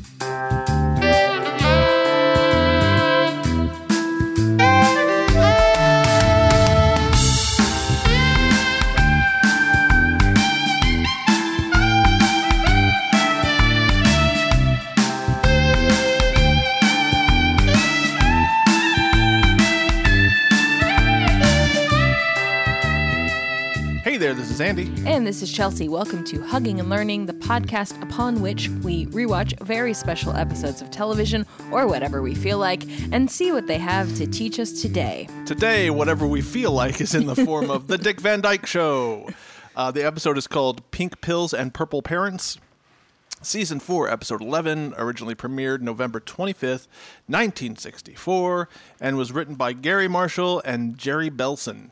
Mm-hmm. And this is Chelsea. Welcome to Hugging and Learning, the podcast upon which we rewatch very special episodes of television or whatever we feel like and see what they have to teach us today. Today, whatever we feel like is in the form of The Dick Van Dyke Show. Uh, the episode is called Pink Pills and Purple Parents. Season 4, Episode 11, originally premiered November 25th, 1964, and was written by Garry Marshall and Jerry Belson.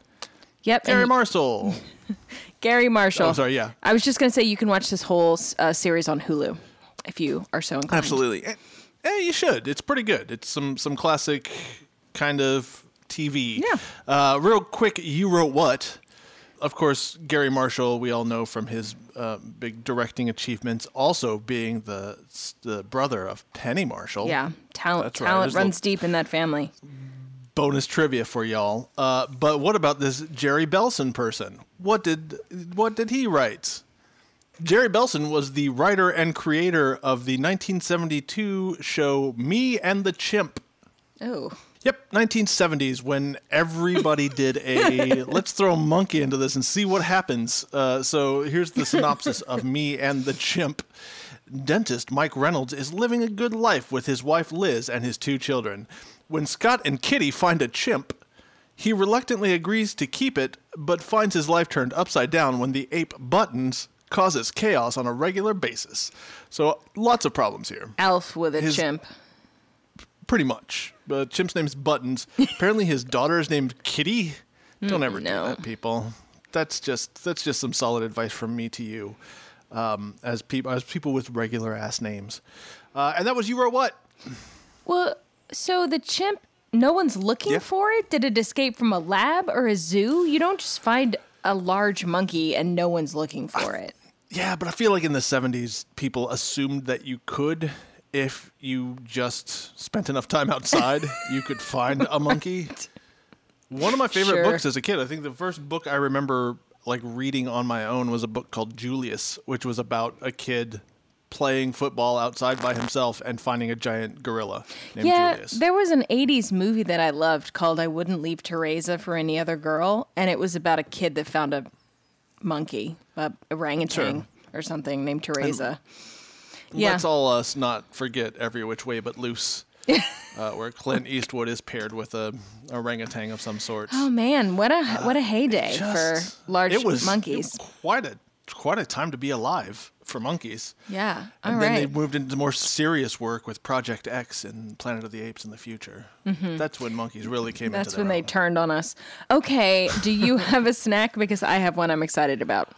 Yep. Garry and Marshall. Garry Marshall. Oh, sorry, yeah. I was just going to say you can watch this whole uh, series on Hulu if you are so inclined. Absolutely. Eh, eh, you should. It's pretty good. It's some some classic kind of TV. Yeah. Uh, real quick, you wrote what? Of course, Garry Marshall. We all know from his uh, big directing achievements, also being the the brother of Penny Marshall. Yeah. Talent, That's right. talent a runs deep in that family. Bonus trivia for y'all. Uh, but what about this Jerry Belson person? What did what did he write? Jerry Belson was the writer and creator of the 1972 show Me and the Chimp. Oh. Yep, 1970s when everybody did a let's throw a monkey into this and see what happens. Uh, so here's the synopsis of Me and the Chimp. Dentist Mike Reynolds is living a good life with his wife Liz and his two children. When Scott and Kitty find a chimp, he reluctantly agrees to keep it, but finds his life turned upside down when the ape Buttons causes chaos on a regular basis. So lots of problems here. Elf with a His- chimp. Pretty much. Uh, Chimp's name's Buttons. Apparently, his daughter is named Kitty. Don't ever no. do that, people. That's just that's just some solid advice from me to you, um, as people as people with regular ass names. Uh, and that was you wrote what? Well, so the chimp, no one's looking Yeah. for it? Did it escape from a lab or a zoo? You don't just find a large monkey and no one's looking for it. Yeah, but I feel like in the '70s, people assumed that you could, if you just spent enough time outside, you could find a monkey. One of my favorite Sure. books as a kid, I think the first book I remember like reading on my own was a book called Julius, which was about a kid playing football outside by himself and finding a giant gorilla named yeah, Julius. there was an 80s movie that I loved called I Wouldn't Leave Teresa for Any Other Girl, and it was about a kid that found a monkey, a orangutan or something named Teresa. yeah. Let's all us not forget Every Which Way But Loose, uh, where Clint Eastwood is paired with a orangutan of some sort. Oh man, what a what a heyday Uh, Just- for large it was, monkeys. it was quite a quite a time to be alive for monkeys. yeah, all And right. then they moved into more serious work with Project X and Planet of the Apes in the future. That's when monkeys really came Mm-hmm. That's when their they turned on us. Okay, do you have a snack? Because I have one I'm excited about.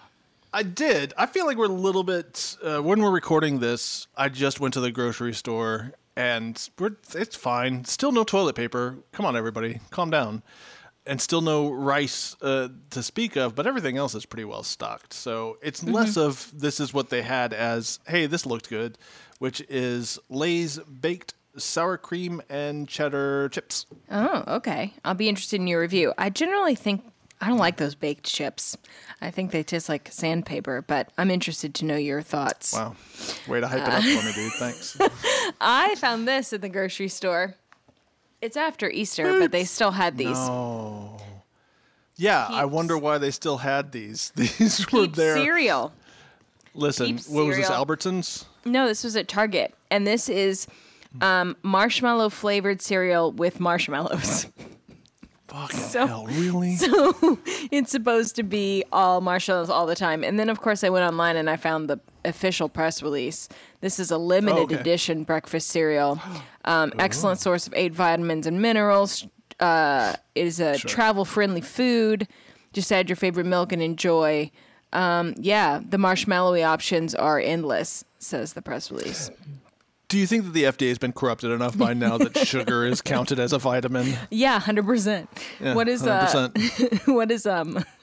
I did. I feel like we're a little bit uh, when we're recording this. I just went to the grocery store and we're it's fine. Still no toilet paper. Come on, everybody, calm down. And still no rice uh, to speak of, but everything else is pretty well stocked. So it's less of this is what they had as hey, this looked good, which is Lay's baked sour cream and cheddar chips. Oh, okay. I'll be interested in your review. I generally think I don't like those baked chips. I think they taste like sandpaper, but I'm interested to know your thoughts. Wow, way to hype it up for me, dude. Thanks. I found this at the grocery store. It's after Easter, but they still had these. Yeah, I wonder why they still had these. These were Peep there. cereal. Listen, Peeps what was this? Albertsons? No, this was at Target, and this is um, marshmallow flavored cereal with marshmallows. Fucking So- hell, really? So it's supposed to be all marshmallows all the time. And then, of course, I went online and I found the official press release. This is a limited Oh, okay. edition breakfast cereal. Um, excellent source of eight vitamins and minerals. Uh, it is a travel friendly food. Just add your favorite milk and enjoy. Um, yeah, the marshmallowy options are endless, says the press release. Do you think that the FDA has been corrupted enough by now that sugar is counted as a vitamin? Yeah, hundred percent. What is uh, 100%. what is um?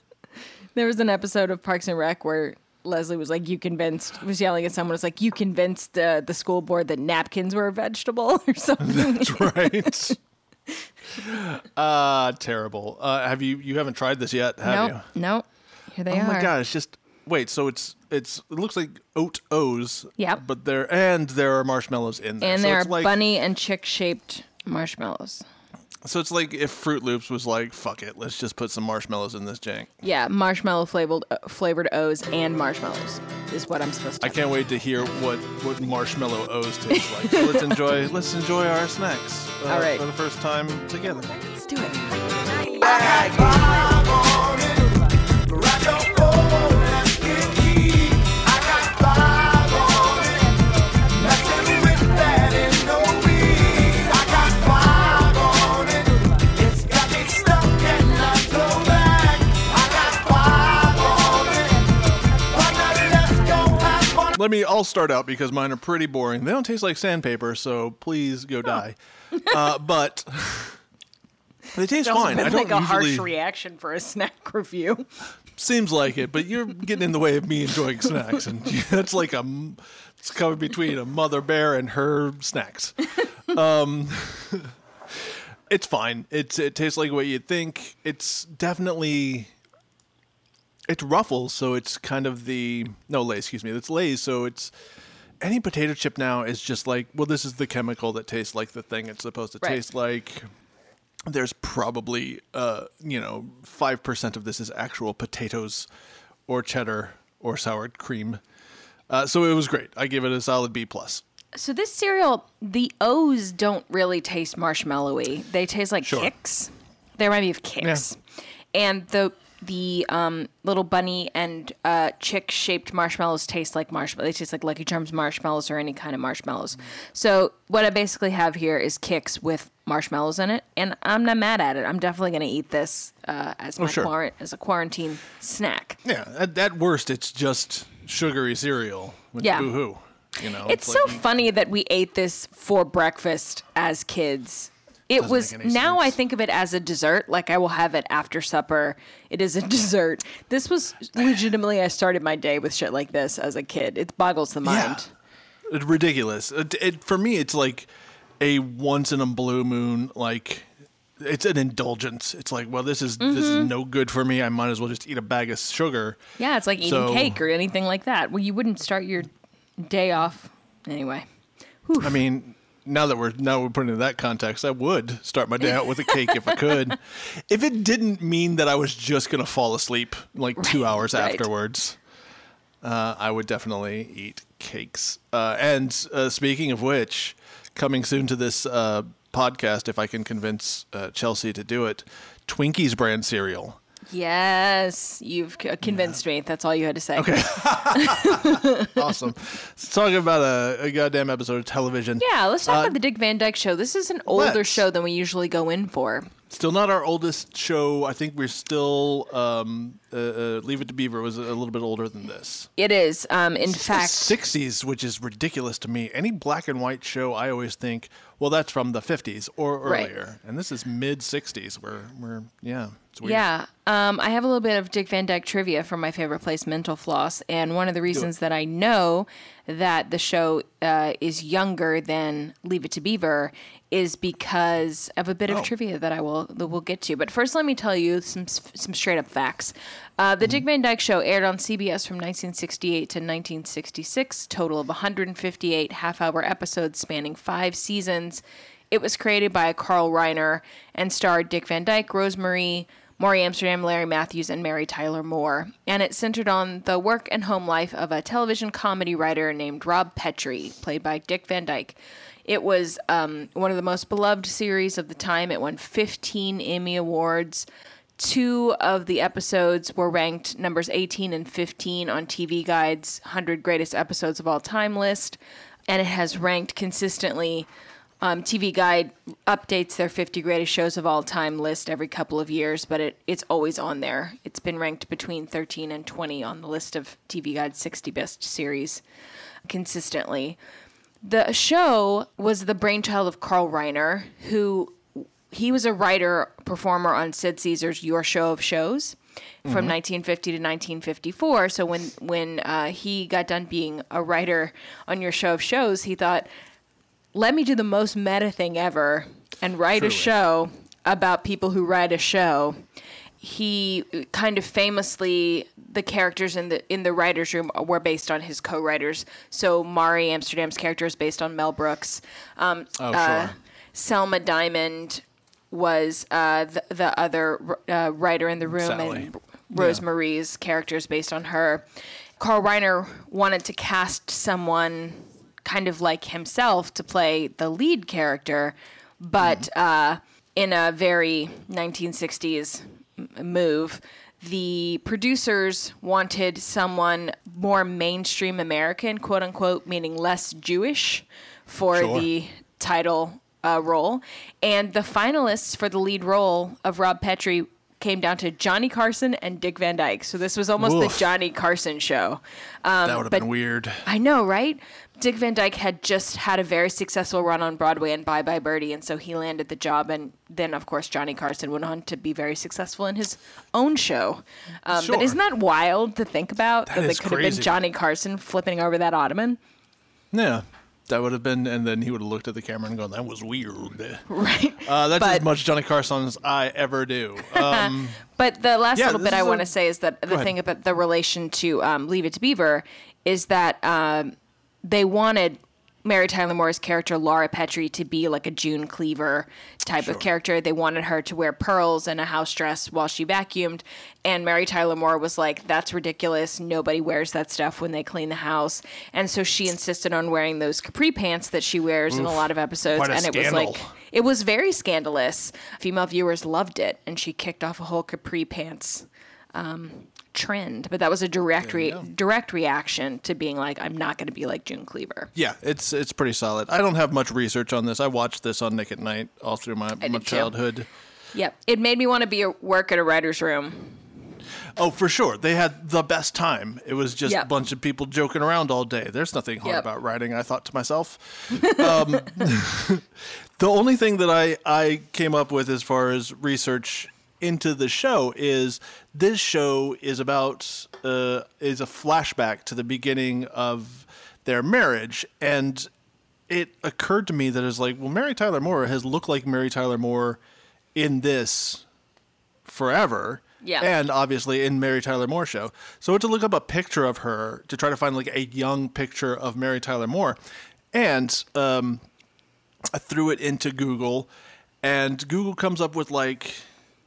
There was an episode of Parks and Rec where Leslie was like, "You convinced," was yelling at someone. It's like, "You convinced uh, the school board that napkins were a vegetable or something." That's right. uh terrible. Uh have you you haven't tried this yet, have nope, you? nope. Here they Oh are. Oh my god, it's just wait, so it's it's it looks like oat O's. Yep. But there and there are marshmallows in there. And so they're like, bunny and chick shaped marshmallows. So it's like if Froot Loops was like, fuck it, let's just put some marshmallows in this jank. Yeah, marshmallow flavored uh, flavored O's and marshmallows is what I'm supposed to. I can't wait to hear what, what marshmallow O's taste like. So let's enjoy let's enjoy our snacks uh, All right. for the first time together. Let's do it. Let me. I'll start out because mine are pretty boring. They don't taste like sandpaper, so please go die. Uh, but they taste fine. been I don't like a harsh reaction for a snack review. Seems like it, but you're getting in the way of me enjoying snacks, and that's like a it's covered between a mother bear and her snacks. Um, it's fine. It's it tastes like what you'd think. It's definitely it's Ruffles, so it's kind of the no Lay's. Excuse me. It's Lay's, so it's any potato chip now is just like well, this is the chemical that tastes like the thing it's supposed to Right. taste like there's probably uh you know 5% of this is actual potatoes or cheddar or sour cream uh, so it was great i give it a solid b plus So this cereal, the O's don't really taste marshmallowy. They taste like Sure. Kix. They remind me of Kix. And the the um, little bunny and uh, chick shaped marshmallows taste like marshmallows. They taste like Lucky Charms marshmallows or any kind of marshmallows. So what I basically have here is Kix with marshmallows in it, and I'm not mad at it. I'm definitely going to eat this uh, as my Oh, sure. quar- as a quarantine snack. yeah at, at worst it's just sugary cereal with Yeah. boo-hoo you know It's like so you- funny that we ate this for breakfast as kids. It Doesn't was now I think of it as a dessert. Like I will have it after supper. It is a dessert. This was legitimately I started my day with shit like this as a kid. It boggles the mind. It's ridiculous it, it, for me it's like a once in a blue moon like it's an indulgence it's like well this is this Mm-hmm. is no good for me i might as well just eat a bag of sugar Yeah, it's like eating So- cake or anything like that. Well, you wouldn't start your day off anyway. I mean, now that we're now we're putting it in that context, I would start my day out with a cake if I could. If it didn't mean that I was just gonna fall asleep like two hours right. afterwards, uh, I would definitely eat cakes. Uh, and uh, speaking of which, coming soon to this uh, podcast, if I can convince uh, Chelsea to do it, Twinkies brand cereal. Yes, you've c- convinced me. That's all you had to say. Okay. awesome. Let's talk about a, a goddamn episode of television. Yeah, let's talk Uh, about the Dick Van Dyke Show. This is an older show than we usually go in for. Still not our oldest show. I think we're still um, uh, uh, Leave It to Beaver was a little bit older than this. It is. Um, in fact, sixties, which is ridiculous to me. Any black and white show, I always think, well, that's from the fifties or Right. earlier, and this is mid sixties. We're we're yeah, it's weird. Yeah. Um, I have a little bit of Dick Van Dyke trivia from my favorite place, Mental Floss. And one of the reasons that I know that the show uh, is younger than Leave It to Beaver is because of a bit of Oh. trivia that I will that we'll get to. But first, let me tell you some some straight up facts. Uh, the Dick Van Dyke Show aired on CBS from 1968 to 1966, total of 158 half hour episodes spanning five seasons. It was created by Carl Reiner and starred Dick Van Dyke, Rosemary, Morey Amsterdam, Larry Matthews, and Mary Tyler Moore. And it centered on the work and home life of a television comedy writer named Rob Petrie, played by Dick Van Dyke. It was um, one of the most beloved series of the time. It won 15 Emmy Awards. Two of the episodes were ranked numbers 18 and 15 on TV Guide's 100 Greatest Episodes of All Time list. And it has ranked consistently um, TV Guide updates their 50 greatest shows of all time list every couple of years, but it, it's always on there. It's been ranked between 13 and 20 on the list of TV Guide's 60 best series consistently. The show was the brainchild of Carl Reiner, who he was a writer performer on Sid Caesar's Your Show of Shows. from 1950 to 1954. So when when uh, he got done being a writer on your show of shows, he thought, "Let me do the most meta thing ever and write a show about people who write a show." He kind of famously the characters in the in the writers room were based on his co-writers. So Morey Amsterdam's character is based on Mel Brooks. Um, Oh, uh, sure. Selma Diamond was uh, the, the other uh, writer in the room, Sally. and Rose Marie's character is based on her. Carl Reiner wanted to cast someone kind of like himself to play the lead character, but uh, in a very 1960s m- move, the producers wanted someone more mainstream American, quote unquote, meaning less Jewish, for Sure. the title uh, role. And the finalists for the lead role of Rob Petrie came down to Johnny Carson and Dick Van Dyke. So this was almost Woof. the Johnny Carson show. that would have been weird. I know, right? Dick Van Dyke had just had a very successful run on Broadway and Bye Bye Birdie, and so he landed the job. And then, of course, Johnny Carson went on to be very successful in his own show. Um, Sure. But isn't that wild to think about That it could have been Johnny Carson flipping over that ottoman? Yeah. That would have been, and then he would have looked at the camera and gone, "That was weird." Right. Uh, that's as much Johnny Carson as I ever do. Um, But the last Yeah, little bit I want to say is that the ahead. thing about the relation to um, Leave It to Beaver is that um, they wanted Mary Tyler Moore's character Laura Petrie to be like a June Cleaver type Sure. of character. They wanted her to wear pearls and a house dress while she vacuumed, and Mary Tyler Moore was like, "That's ridiculous. Nobody wears that stuff when they clean the house." And so she insisted on wearing those capri pants that she wears in a lot of episodes, and it was like it was very scandalous. Female viewers loved it, and she kicked off a whole capri pants um, trend. But that was a direct re- direct reaction to being like, I'm not going to be like June Cleaver. yeah, it's it's pretty solid. I don't have much research on this. I watched this on Nick at Nite all through my, my did too. childhood. Yep, it made me want to be a work at a writer's room. Oh, for sure. They had the best time. It was just Yep. a bunch of people joking around all day. There's nothing hard Yep. about writing, I thought to myself. um, the only thing that I, I came up with as far as research into the show is this show is about uh, is a flashback to the beginning of their marriage and it occurred to me that it's like well Mary Tyler Moore has looked like Mary Tyler Moore in this forever. Yeah. And obviously in Mary Tyler Moore show. So to look up a picture of her to try to find like a young picture of Mary Tyler Moore. And um, I threw it into Google and Google comes up with like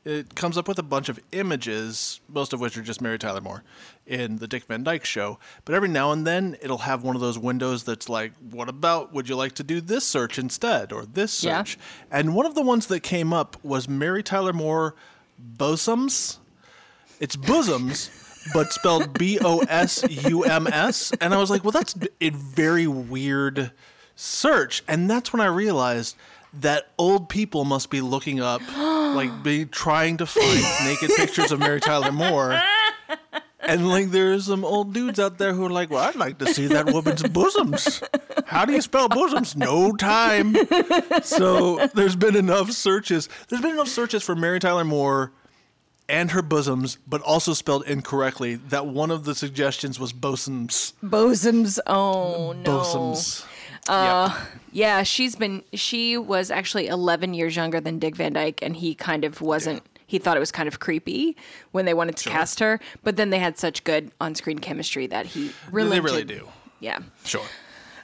it comes up with a bunch of images, most of which are just Mary Tyler Moore in the Dick Van Dyke show. But every now and then it'll have one of those windows that's like, what about would you like to do this search instead or this Yeah. search? And one of the ones that came up was Mary Tyler Moore bosoms. It's bosoms, but spelled B O S U M S. And I was like, well, that's a very weird search. And that's when I realized that old people must be looking up, like, be trying to find naked pictures of Mary Tyler Moore. And like, there's some old dudes out there who are like, well, I'd like to see that woman's bosoms. How do you spell bosoms? No time. So there's been enough searches. There's been enough searches for Mary Tyler Moore and her bosoms, but also spelled incorrectly. That one of the suggestions was bosoms. Bosoms. Oh no. Bosoms. Uh, Yeah, she's been. She was actually 11 years younger than Dick Van Dyke, and he kind of wasn't. He thought it was kind of creepy when they wanted to Sure. cast her, but then they had such good on-screen chemistry that he relented. They really do. Yeah. Sure.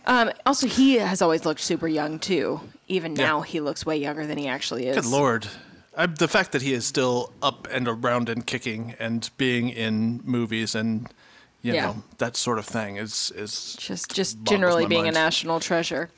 Um, also, he has always looked super young too. Even Yeah. now, he looks way younger than he actually is. Good lord. I, the fact that he is still up and around and kicking and being in movies and you Yeah. know that sort of thing is is Just, just generally being mind. a national treasure.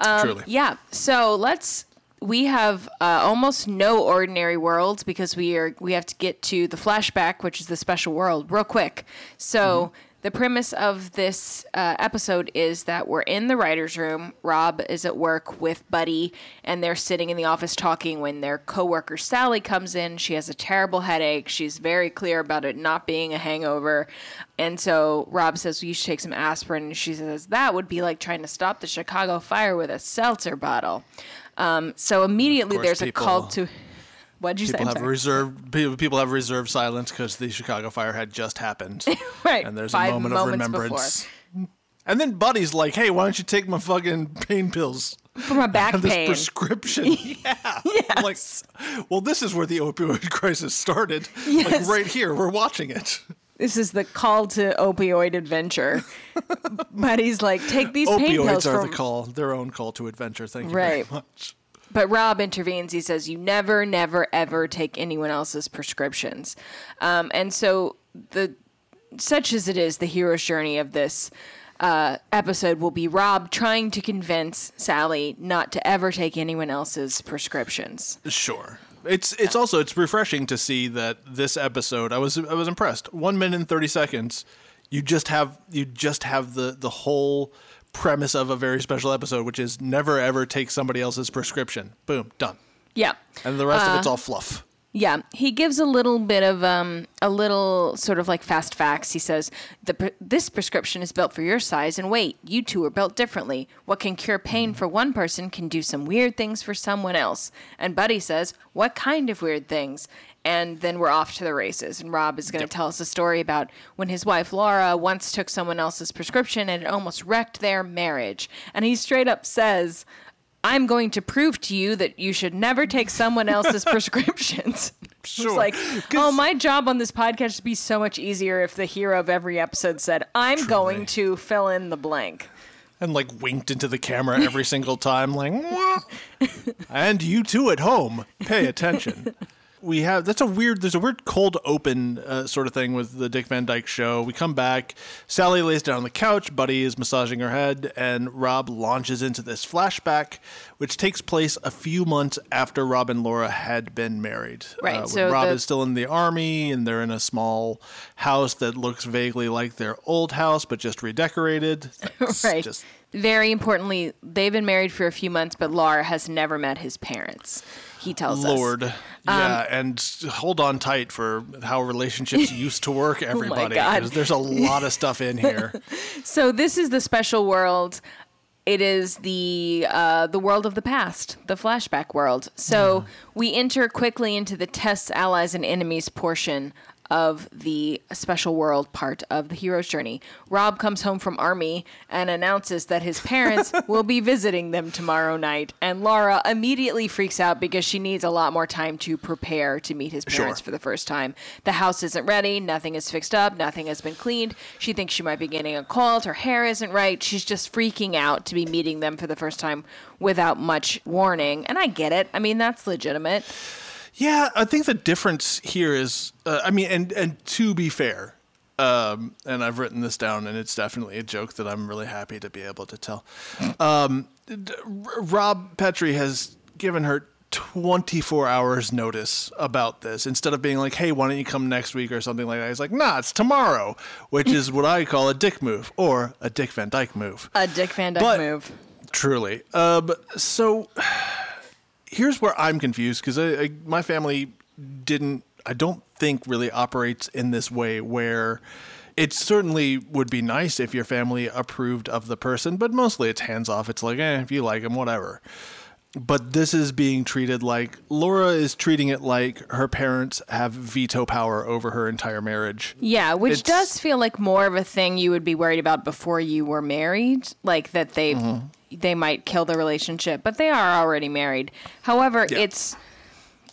Um, truly. Yeah. So let's. We have uh, almost no ordinary worlds because we are we have to get to the flashback, which is the special world, real quick. So Mm-hmm. The premise of this uh, episode is that we're in the writers' room. Rob is at work with Buddy, and they're sitting in the office talking. When their coworker Sally comes in, she has a terrible headache. She's very clear about it not being a hangover, and so Rob says, well, "You should take some aspirin." And she says, "That would be like trying to stop the Chicago fire with a seltzer bottle." Um, so immediately there's a call to What'd you People say? Have reserved people have reserved silence because the Chicago fire had just happened, right. and there's five a moment of remembrance. And then Buddy's like, "Hey, why don't you take my fucking pain pills? before. For my back have this pain. prescription." yeah. I'm like, well, this is where the opioid crisis started. Like Yes. right here, we're watching it. this is the call to opioid adventure. but he's like, take these pain pills Opioids are from the call, their own call to adventure. Thank you Right. very much. But Rob intervenes. He says, "You never, never, ever take anyone else's prescriptions." Um, and so the such as it is, the hero's journey of this uh, episode will be Rob trying to convince Sally not to ever take anyone else's prescriptions. Sure. It's it's also it's refreshing to see that this episode I was I was impressed. One minute and thirty seconds. You just have you just have the the whole premise of a very special episode, which is never ever take somebody else's prescription. Boom, done. Yeah. And the rest of Uh, it's all fluff. Yeah, he gives a little bit of um, a little sort of like fast facts. He says, "The pre- this prescription is built for your size and weight. You two are built differently. What can cure pain for one person can do some weird things for someone else." And Buddy says, "What kind of weird things?" And then we're off to the races. And Rob is going to tell us a story about when his wife Laura once took someone else's prescription and it almost wrecked their marriage. And he straight up says. I'm going to prove to you that you should never take someone else's prescriptions. Sure. It's like, oh, my job on this podcast would be so much easier if the hero of every episode said, I'm going to fill in the blank. And like winked into the camera every single time, like, and you too at home, pay attention. We have that's a weird. There's a weird cold open uh, sort of thing with the Dick Van Dyke Show. We come back. Sally lays down on the couch. Buddy is massaging her head, and Rob launches into this flashback, which takes place a few months after Rob and Laura had been married. Right, Uh, so Rob the- is still in the army, and they're in a small house that looks vaguely like their old house, but just redecorated. Right. Just Very importantly, they've been married for a few months, but Laura has never met his parents. He tells us. Lord. Yeah, Um, and hold on tight for how relationships used to work, everybody. Oh God. 'cause there's a lot of stuff in here. So this is the special world. It is the uh, the world of the past, the flashback world. So we enter quickly into the tests, allies, and enemies portion of the special world part of the hero's journey. Rob comes home from army and announces that his parents will be visiting them tomorrow night, and Laura immediately freaks out because she needs a lot more time to prepare to meet his parents Sure. for the first time. The house isn't ready, nothing is fixed up, nothing has been cleaned. She thinks she might be getting a cold, her hair isn't right. She's just freaking out to be meeting them for the first time without much warning. And I get it. I mean, that's legitimate. Yeah, I think the difference here is, uh, I mean, and and to be fair, um, and I've written this down, and it's definitely a joke that I'm really happy to be able to tell. Um, Rob Petrie has given her 24 hours notice about this instead of being like, "Hey, why don't you come next week" or something like that. He's like, "Nah, it's tomorrow," which is what I call a dick move or a Dick Van Dyke move. A Dick Van Dyke But- move. Truly. Um, so here's where I'm confused because I, I, my family didn't, I don't think really operates in this way where it certainly would be nice if your family approved of the person, but mostly it's hands off. It's like, eh, if you like him, whatever. But this is being treated like Laura is treating it like her parents have veto power over her entire marriage. Yeah, which It's- does feel like more of a thing you would be worried about before you were married, like that they Mm-hmm. They might kill the relationship, but they are already married. However, Yeah. it's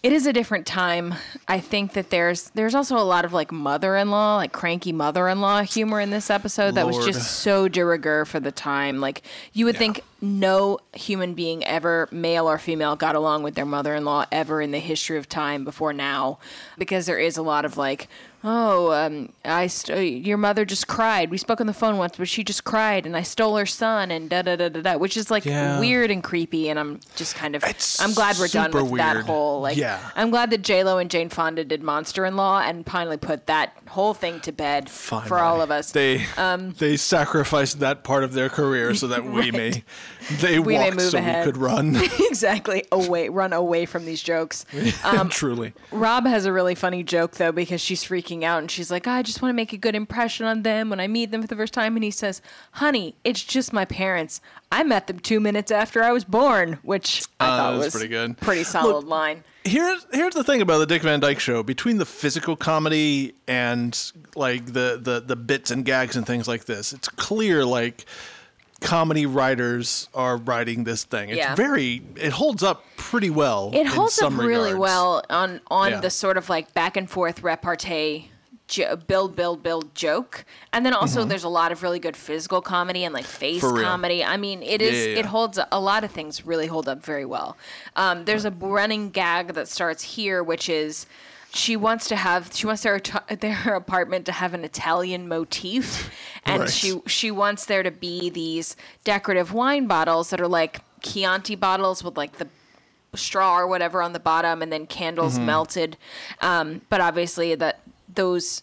it is a different time. I think that there's there's also a lot of like mother-in-law, like cranky mother-in-law humor in this episode that was just so de rigueur for the time. Like you would Yeah. think no human being ever, male or female, got along with their mother-in-law ever in the history of time before now, because there is a lot of like, oh, um, I st- your mother just cried. We spoke on the phone once, but she just cried, and I stole her son, and da da da da da, which is like Yeah. weird and creepy. And I'm just kind of, It's I'm glad we're done with that weird. whole like. Yeah. I'm glad that J Lo and Jane Fonda did Monster in Law and finally put that whole thing to bed for Finally. all of us. They Um, they sacrificed that part of their career so that we may they We may walked move so ahead. we could run. exactly away, run away from these jokes. Um, Truly. Rob has a really funny joke though because she's freaking freaking out, and she's like, "I just want to make a good impression on them when I meet them for the first time." And he says, "Honey, it's just my parents. I met them two minutes after I was born," which I Uh, thought was pretty good. pretty solid Look, line. Here's here's the thing about the Dick Van Dyke Show. Between the physical comedy and like the the the bits and gags and things like this, it's clear like comedy writers are writing this thing. It's Yeah. very it holds up pretty well. It in holds up really regards. well on on Yeah. the sort of like back and forth repartee. Jo- build, build, build joke, and then also there's a lot of really good physical comedy and like face Mm-hmm. Comedy. I mean, it is Yeah, it holds a lot of things really hold up very well. Um, there's a running gag that starts here, which is she wants to have she wants their their apartment to have an Italian motif, and Right. she she wants there to be these decorative wine bottles that are like Chianti bottles with like the straw or whatever on the bottom and then candles Mm-hmm. melted um, but obviously that those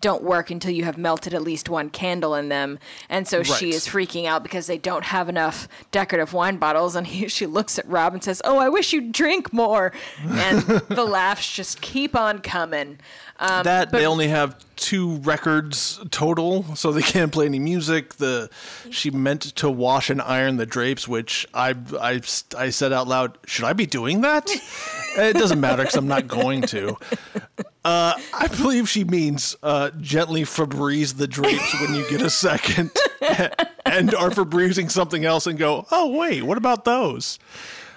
don't work until you have melted at least one candle in them. And so she is freaking out because they don't have enough decorative wine bottles. And he, she looks at rob and says oh i wish you'd drink more. And the laughs just keep on coming um, that they only have two records total, so they can't play any music. The she meant to wash and iron the drapes, which I I, I said out loud, should I be doing that? it doesn't matter because I'm not going to. Uh, I believe she means uh, gently Febreze the drapes when you get a second, and are Febrezing something else and go, oh wait, what about those?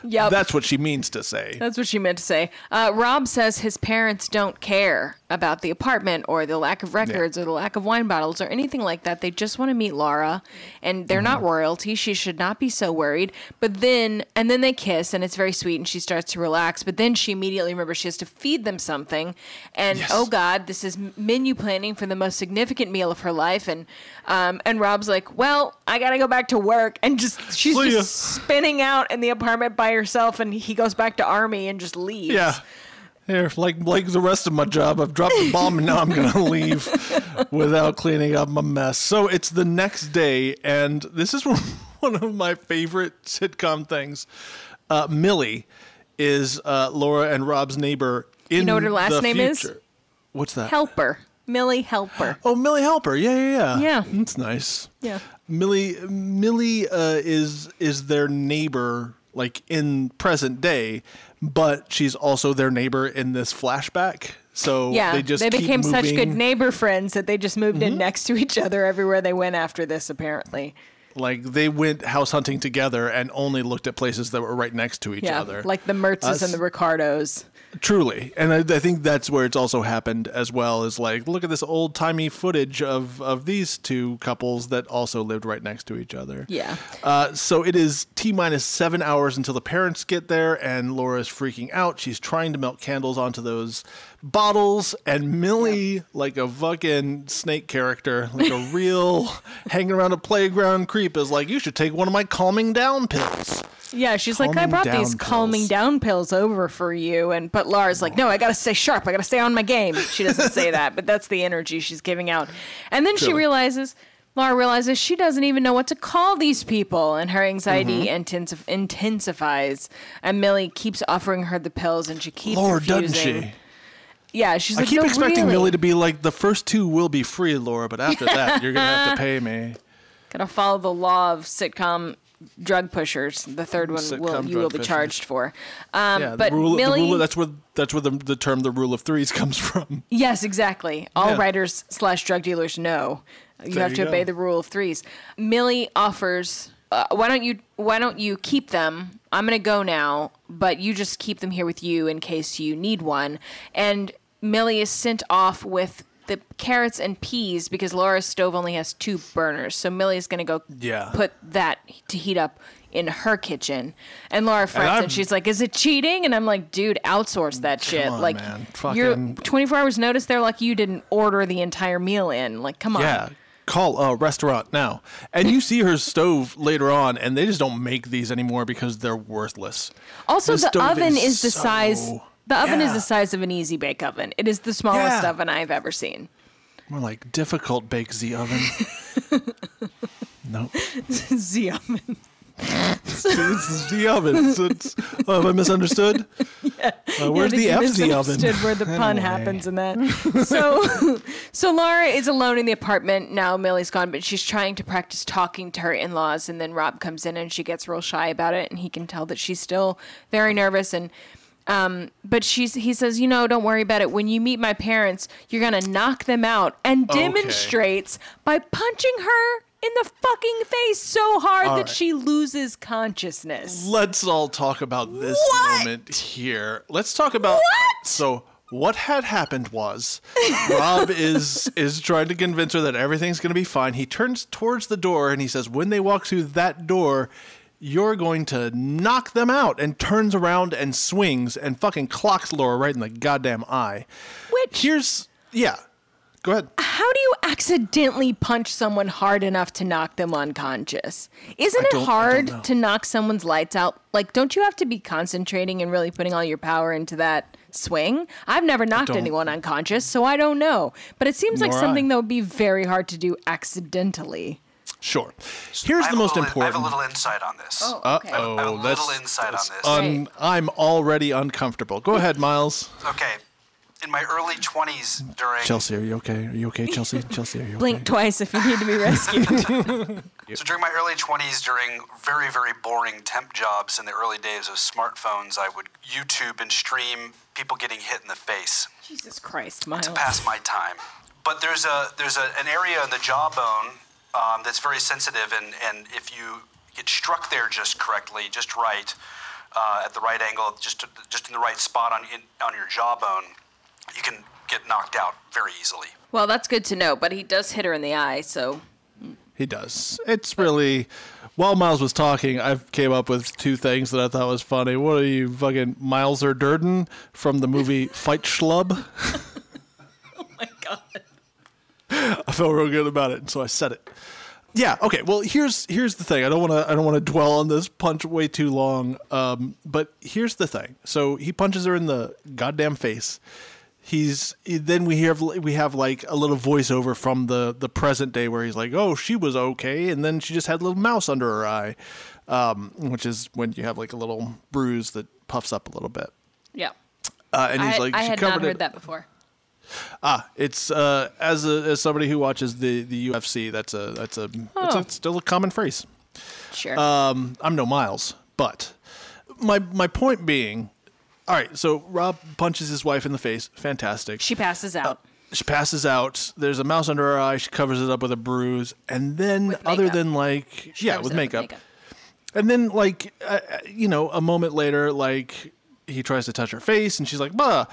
Yep. That's what she means to say. That's what she meant to say. Uh, Rob says his parents don't care about the apartment or the lack of records or the lack of wine bottles or anything like that. They just want to meet Laura, and they're not royalty. She should not be so worried. But then, and then they kiss, and it's very sweet, and she starts to relax. But then she immediately remembers she has to feed them something, and Yes. oh God, this is menu planning for the most significant meal of her life. And um, and Rob's like, well, I gotta go back to work, and just she's See ya. just spinning out in the apartment by herself, and he goes back to army and just leaves. Yeah. Here, like like the rest of my job, I've dropped the bomb and now I'm gonna leave without cleaning up my mess. So it's the next day, and this is one of my favorite sitcom things. Uh, Millie is uh, Laura and Rob's neighbor. In know what her last name is? What's that? Helper. Millie Helper. Oh, Millie Helper. Yeah, yeah, yeah. Yeah. That's nice. Yeah. Millie Millie uh, is is their neighbor like in present day, but she's also their neighbor in this flashback. So Yeah, they just keep became such good. Mm-hmm. neighbor friends that they just moved in next to each other everywhere they went after this. Apparently, Like they went house hunting together and only looked at places that were right next to each yeah, other. like the Mertzes Us- and the Ricardos. Truly, and I, I think that's where it's also happened as well. Is like, look at this old timey footage of of these two couples that also lived right next to each other. Yeah. Uh, so it is t minus seven hours until the parents get there, and Laura's freaking out. She's trying to melt candles onto those bottles, and Millie, like a fucking snake character, like a real hanging around a playground creep, is like, "You should take one of my calming down pills." Yeah, she's like, I brought these calming down pills over for you, and but Laura's like, no, I gotta stay sharp. I gotta stay on my game. She doesn't say that, but that's the energy she's giving out. And then she realizes, Laura realizes she doesn't even know what to call these people, and her anxiety Mm-hmm. intensif- intensifies. And Millie keeps offering her the pills, and she keeps Lord, refusing. doesn't she? Yeah, she's I like, keep "No, expecting really." Millie to be like, the first two will be free, Laura, but after that, you're gonna have to pay me. Gotta follow the law of sitcom drug pushers. The third one will you will be pushers. charged for. Um, Yeah, but the rule, Millie, the rule. That's where that's where the, the term the rule of threes comes from. yes, exactly. All Yeah. writers slash drug dealers know you There have you to obey the rule of threes. Millie offers. Uh, why don't you Why don't you keep them? I'm gonna go now, but you just keep them here with you in case you need one. And Millie is sent off with the carrots and peas because Laura's stove only has two burners. So Millie's gonna go Yeah. put that to heat up in her kitchen. And Laura frets and, I've- she's like, "Is it cheating?" And I'm like, "Dude, outsource that shit. on, like, man. you're Fucking- 24 hours notice. They're like, you didn't order the entire meal in. Like, come on. Yeah. Call a restaurant now. And you see her stove later on, and they just don't make these anymore because they're worthless. Also, This the oven is is, the so- size. The oven is the size of an easy bake oven. It is the smallest Yeah. oven I've ever seen. More like difficult bake Z oven. nope. Z oven. It's the oven. It's, it's, oh, have I misunderstood? Uh, where's the Yeah, FZ oven? where the pun Anyway. happens in that. So, so Laura is alone in the apartment now. Millie's gone, but she's trying to practice talking to her in-laws. And then Rob comes in, and she gets real shy about it, and he can tell that she's still very nervous. And um, but she's he says, you know, don't worry about it. When you meet my parents, you're gonna knock them out, and demonstrates by punching her in the fucking face so hard All that right. she loses consciousness. Let's all talk about this What? moment here. Let's talk about What? so what had happened was Rob is is trying to convince her that everything's going to be fine. He turns towards the door and he says, "When they walk through that door, you're going to knock them out." And turns around and swings and fucking clocks Laura right in the goddamn eye. Which Here's yeah. Go ahead. How do you accidentally punch someone hard enough to knock them unconscious? Isn't it don't- I don't hard to knock someone's lights out? Like, don't you have to be concentrating and really putting all your power into that swing? I've never knocked anyone unconscious, so I don't know. But it seems like something I. that would be very hard to do accidentally. Sure. Here's the a most little- I have a little insight on this. Oh, Uh okay. I have a little that's, insight on this. un- I'm already uncomfortable. Go ahead, Miles. Okay. In my early 20s during Chelsea, are you okay? Are you okay, Chelsea? Chelsea, are you okay? Blink twice if you need to be rescued. So during my early 20s, during very, very boring temp jobs in the early days of smartphones, I would YouTube and stream people getting hit in the face Jesus Christ, Miles. to pass my time. But there's a there's a, an area in the jawbone um, that's very sensitive, and, and if you get struck there just correctly, just right, uh, at the right angle, just just in the right spot on in, on your jawbone, you can get knocked out very easily. Well, that's good to know, but he does hit her in the eye, so He does. It's really. While Miles was talking, I came up with two things that I thought was funny. What are you, fucking Miles or Durden from the movie Fight Schlub? Oh my god. I felt real good about it, and so I said it. Yeah. Okay. Well, here's here's the thing. I don't want to I don't want to dwell on this punch way too long. Um, but here's the thing. So he punches her in the goddamn face. He's then we have we have like a little voiceover from the the present day where he's like, "Oh, she was okay," and then she just had a little mouse under her eye, um, which is when you have like a little bruise that puffs up a little bit. Yeah. Uh, and he's I, like, I had not heard it. that before. Ah, it's uh, as a, as somebody who watches the, the UFC, that's a that's a that's Oh. a, still a common phrase. Sure. Um, I'm no Miles, but my my point being, all right. So Rob punches his wife in the face. Fantastic. she passes out. She passes out. There's a mouse under her eye. She covers it up with a bruise, and then other than like She yeah, covers with makeup. And then, like, uh, uh, you know, a moment later, like, he tries to touch her face, and she's like, bah.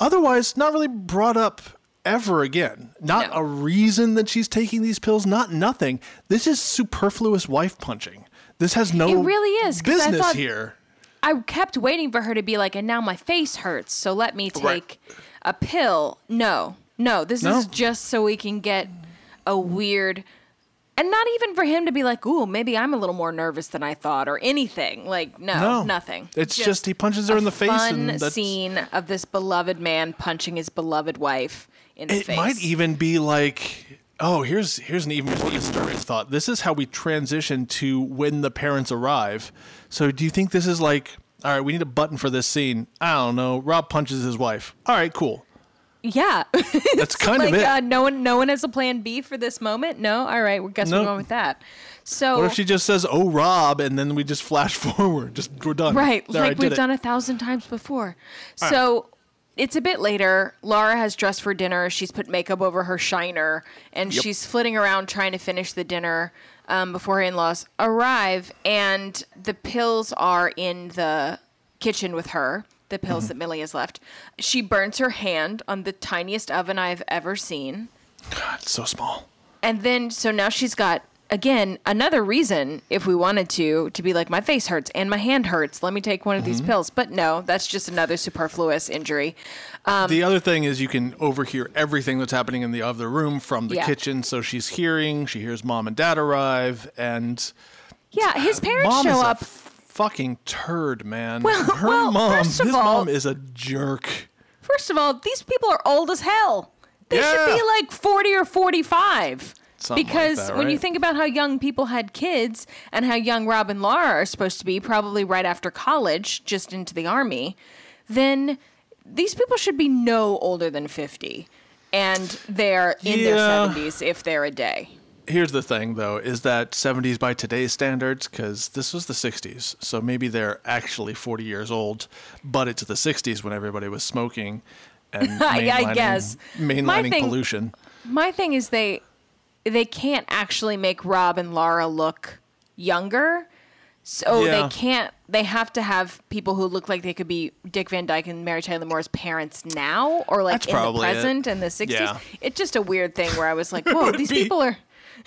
Otherwise, not really brought up ever again. Not No. a reason that she's taking these pills, not nothing. This is superfluous wife punching. This has no It really is, business thought- here. I kept waiting for her to be like, and now my face hurts, so let me take Right. a pill. No, no, this No. is just so we can get a weird, and not even for him to be like, ooh, maybe I'm a little more nervous than I thought, or anything. Like, no, No. nothing. It's just, he punches her in the face, fun and that's. scene of this beloved man punching his beloved wife in the It face. might even be like, oh, here's here's an even more disturbing thought. This is how we transition to when the parents arrive. So, do you think this is like, all right, we need a button for this scene? I don't know. Rob punches his wife. All right, cool. Yeah. That's kind like of it. uh, no one, no one has a plan B for this moment. No, all right, guess we're going with that. So what if she just says, "Oh, Rob," and then we just flash forward? Just we're done. Right, There, like we've it. done a thousand times before. So it's a bit later. Laura has dressed for dinner. She's put makeup over her shiner, and Yep. she's flitting around trying to finish the dinner um, before her in-laws arrive. And the pills are in the kitchen with her. The Mm-hmm. pills that Millie has left. She burns her hand on the tiniest oven I've ever seen. God, it's so small. And then, so now she's got, again, another reason, if we wanted to, to be like, my face hurts and my hand hurts. Let me take one of these pills. But no, that's just another superfluous injury. Um, the other thing is you can overhear everything that's happening in the other room from the Yeah. kitchen. So she's hearing. She hears mom and dad arrive, and Yeah, his parents mom show is up. a fucking turd, man. Well- Her well, mom, his all- mom is a jerk. First of all, these people are old as hell. They should be like 40 or 45. Something like because that, when you think about how young people had kids and how young Rob and Laura are supposed to be, probably right after college, just into the army, then these people should be no older than 50 and they're in Yeah. their 70s if they're a day. Here's the thing, though, is that 70s by today's standards, because this was the 60s, so maybe they're actually 40 years old, but it's the 60s when everybody was smoking and I- I mainlining- guess. My mainlining thing- pollution. My thing is they they can't actually make Rob and Lara look younger. So Yeah. they can't they have to have people who look like they could be Dick Van Dyke and Mary Tyler Moore's parents now or like That's in the probably it. present in the 60s. Yeah. It's just a weird thing where I was like, "Whoa, these be- people are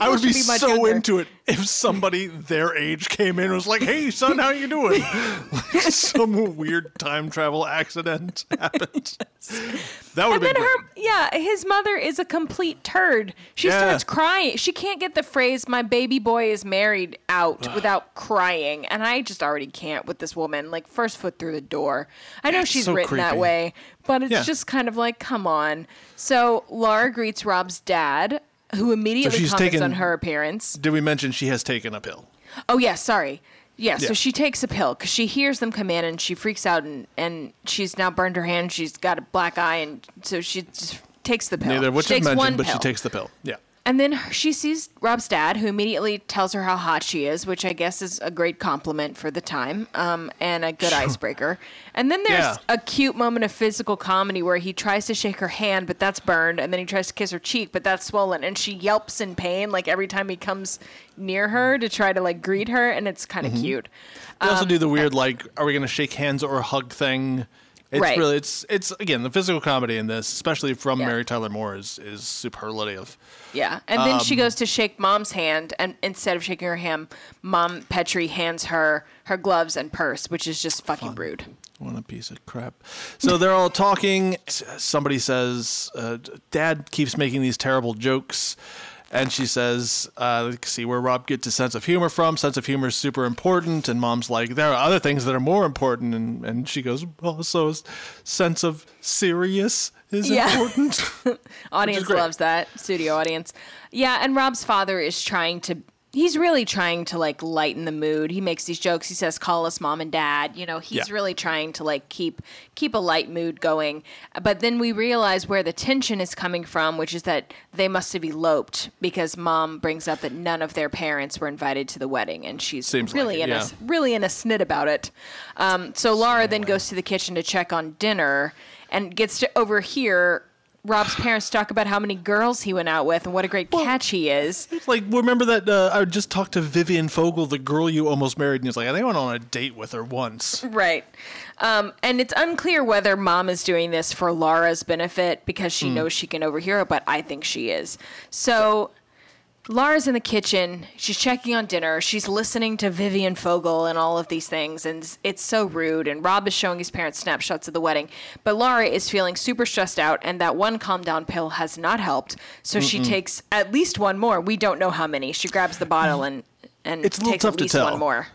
I would be, be so younger. into it if somebody their age came in and was like, "Hey, son, how you doing?" like some weird time travel accident happened. That would And then her, yeah, his mother is a complete turd. She Yeah. starts crying. She can't get the phrase "my baby boy is married" out without crying, and I just already can't with this woman. Like first foot through the door. I know It's she's so written that way, but it's Yeah. just kind of like, come on. So Laura greets Rob's dad, who immediately she's comments taken- on her appearance. Did we mention she has taken a pill? Oh yeah, sorry. Yeah, Yeah. so she takes a pill because she hears them come in and she freaks out and, and she's now burned her hand. She's got a black eye and so she just takes the pill. Neither which she is mentioned, one but she takes the pill. Yeah. And then she sees Rob's dad, who immediately tells her how hot she is, which I guess is a great compliment for the time um, and a good icebreaker. And then there's Yeah. a cute moment of physical comedy where he tries to shake her hand, but that's burned, and then he tries to kiss her cheek, but that's swollen, and she yelps in pain like every time he comes near her to try to like greet her, and it's kind of Mm-hmm. cute. They also Um, do the weird like, are we going to shake hands or hug thing? It's Right. really it's it's again the physical comedy in this, especially from Yeah. Mary Tyler Moore, is is superlative. Yeah, and then Um, she goes to shake mom's hand, and instead of shaking her hand, mom Petrie hands her her gloves and purse, which is just fucking rude. What a piece of crap. So they're all talking. Somebody says, uh, Dad keeps making these terrible jokes. And she says, uh, see where Rob gets his sense of humor from. Sense of humor is super important. And mom's like, there are other things that are more important. And, and she goes, well, so is sense of serious is Yeah. important. Audience great. loves that. Studio audience. Yeah, and Rob's father is trying to he's really trying to like lighten the mood. He makes these jokes. He says call us mom and dad. You know, he's Yeah. really trying to like keep keep a light mood going. But then we realize where the tension is coming from, which is that they must have eloped because mom brings up that none of their parents were invited to the wedding and she's Seems like really it, in yeah. a really in a snit about it. Um, so Laura then goes to the kitchen to check on dinner and gets to overhear Rob's parents talk about how many girls he went out with and what a great catch he is. Like, remember that uh, I just talked to Vivian Fogel, the girl you almost married, and he's like, I think I went on a date with her once. Right. Um, and it's unclear whether mom is doing this for Laura's benefit because she knows she can overhear it, but I think she is. So Laura's in the kitchen. She's checking on dinner. She's listening to Vivian Fogel and all of these things. And it's so rude. And Rob is showing his parents snapshots of the wedding. But Laura is feeling super stressed out. And that one calm down pill has not helped. So she takes at least one more. We don't know how many. She grabs the bottle and, and It's a little takes tough at to least tell. one more.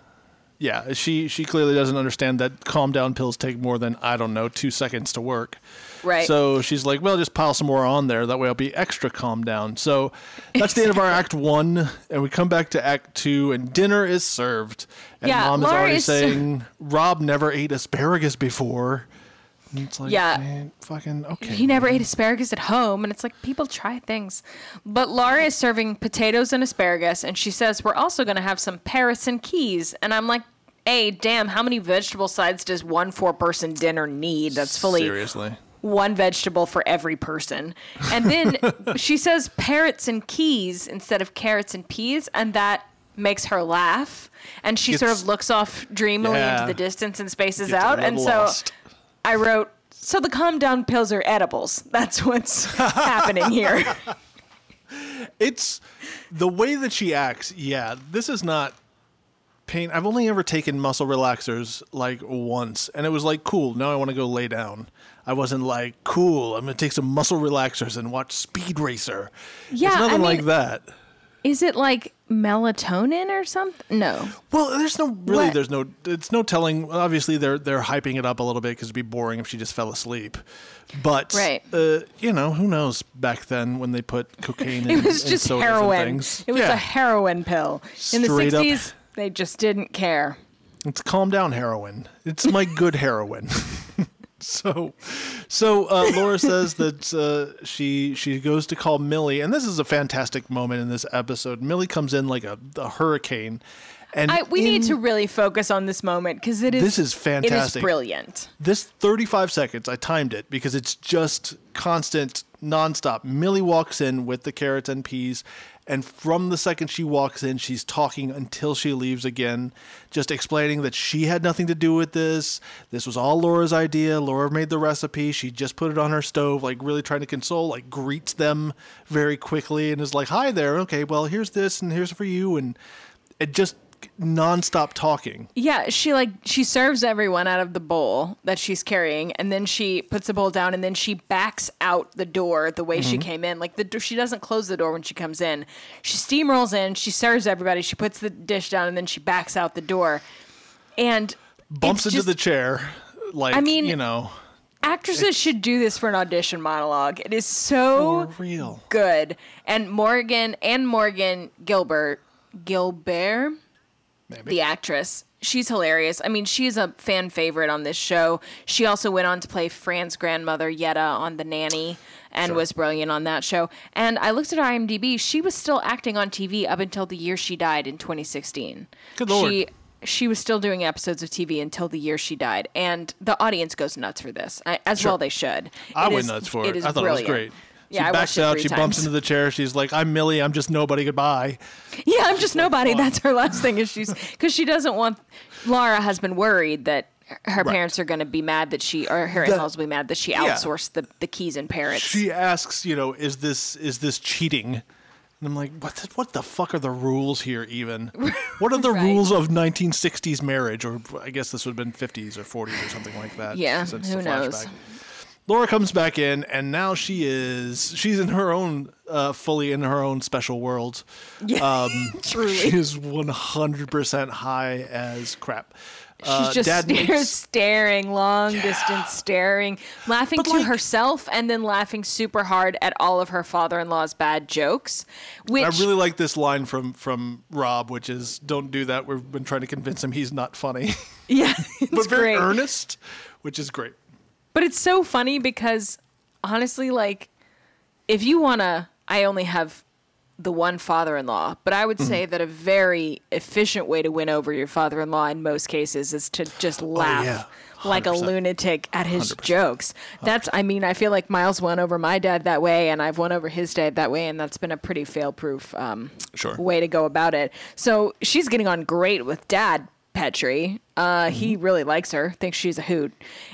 Yeah, she she clearly doesn't understand that calm down pills take more than I don't know two seconds to work. Right. So she's like, well, just pile some more on there. That way I'll be extra calm down. So that's the end of our act one, and we come back to act two, and dinner is served. And Yeah, mom is Laura already is- saying Rob never ate asparagus before. And it's like, Yeah. man, fucking okay. He never ate asparagus at home, and it's like people try things. But Laura is serving potatoes and asparagus, and she says we're also going to have some Paris and Keys, and I'm like, "Hey, damn! How many vegetable sides does one four-person dinner need? That's fully Seriously. One vegetable for every person." And then she says parrots and keys instead of carrots and peas, and that makes her laugh. And she sort of looks off dreamily Yeah. into the distance and spaces Gets out, and little so. lost. I wrote, so the calm down pills are edibles. That's what's happening here. it's the way that she acts. Yeah, this is not pain. I've only ever taken muscle relaxers like once, and it was like cool. Now I want to go lay down. I wasn't like cool. I'm gonna take some muscle relaxers and watch Speed Racer. Yeah, it's I nothing like that. Is it like melatonin or something? No. Well, there's no really. What? There's no. It's no telling. Obviously, they're they're hyping it up a little bit because it'd be boring if she just fell asleep. But Right. uh, you know, who knows back then when they put cocaine in, It was in just sodas heroin. things. It was yeah. a heroin pill. In the Straight up. 60s, they just didn't care. It's calm down heroin. It's my good heroin. so, so uh, Laura says that uh, she she goes to call Millie, and this is a fantastic moment in this episode. Millie comes in like a, a hurricane, and I, we in need to really focus on this moment because it is This is fantastic, It is fantastic. brilliant. this 35 seconds. I timed it because it's just constant, nonstop. Millie walks in with the carrots and peas. And from the second she walks in, she's talking until she leaves again, just explaining that she had nothing to do with this. This was all Laura's idea. Laura made the recipe. She just put it on her stove, like really trying to console, like greets them very quickly and is like, Hi there. Okay, well, here's this and here's for you. And it just nonstop talking. Yeah, she like she serves everyone out of the bowl that she's carrying, and then she puts the bowl down, and then she backs out the door the way she Mm-hmm. came in. Like the do- she doesn't close the door when she comes in. She steamrolls in, she serves everybody, she puts the dish down, and then she backs out the door. And Bumps into just- the chair. Like, I mean, you know, actresses should do this for an audition monologue. It is so real. good. And Morgan and Morgan Guilbert Guilbert, Maybe. the actress, she's hilarious. I mean, she's a fan favorite on this show. She also went on to play Fran's grandmother Yetta on The Nanny and was brilliant on that show. And I looked at her IMDb. She was still acting on TV up until the year she died in 2016. Good lord. She she was still doing episodes of TV until the year she died, and the audience goes nuts for this, I- as well they should. I It went is- nuts for it. it. I thought brilliant. it was great. She Yeah, I backs out. She bumps into the chair. She's like, "I'm Millie. I'm just nobody. Goodbye." Yeah, I'm just nobody. That's her last thing is she's because she doesn't want. Laura has been worried that her Right. parents are going to be mad that she or her in-laws will be mad that she Yeah. outsourced the, the keys and parrots. She asks, "You know, is this is this cheating?" And I'm like, "What? The, what the fuck are the rules here? Even what are the Right. rules of 1960s marriage? Or I guess this would have been 50s or 40s or something like that. Yeah, who knows? flashback. Laura comes back in, and now she is she's in her own uh, fully in her own special world. yeah, truly. She is 100% high as crap. She's Uh, just Dad makes- staring, long distance staring, laughing But, to like- herself, and then laughing super hard at all of her father-in-law's bad jokes. Which I really like this line from from Rob, which is "Don't do that." We've been trying to convince him he's not funny, yeah, it's but very great. earnest, which is great. But it's so funny because honestly, like, if you wanna, I only have the one father-in-law, but I would Mm-hmm. say that a very efficient way to win over your father-in-law in most cases is to just laugh. Oh, yeah. Like a 100%. lunatic at his jokes. That's, I mean, I feel like Miles won over my dad that way, and I've won over his dad that way, and that's been a pretty fail-proof um, Sure. way to go about it. So she's getting on great with Dad Petrie. Uh, He really likes her, thinks she's a hoot,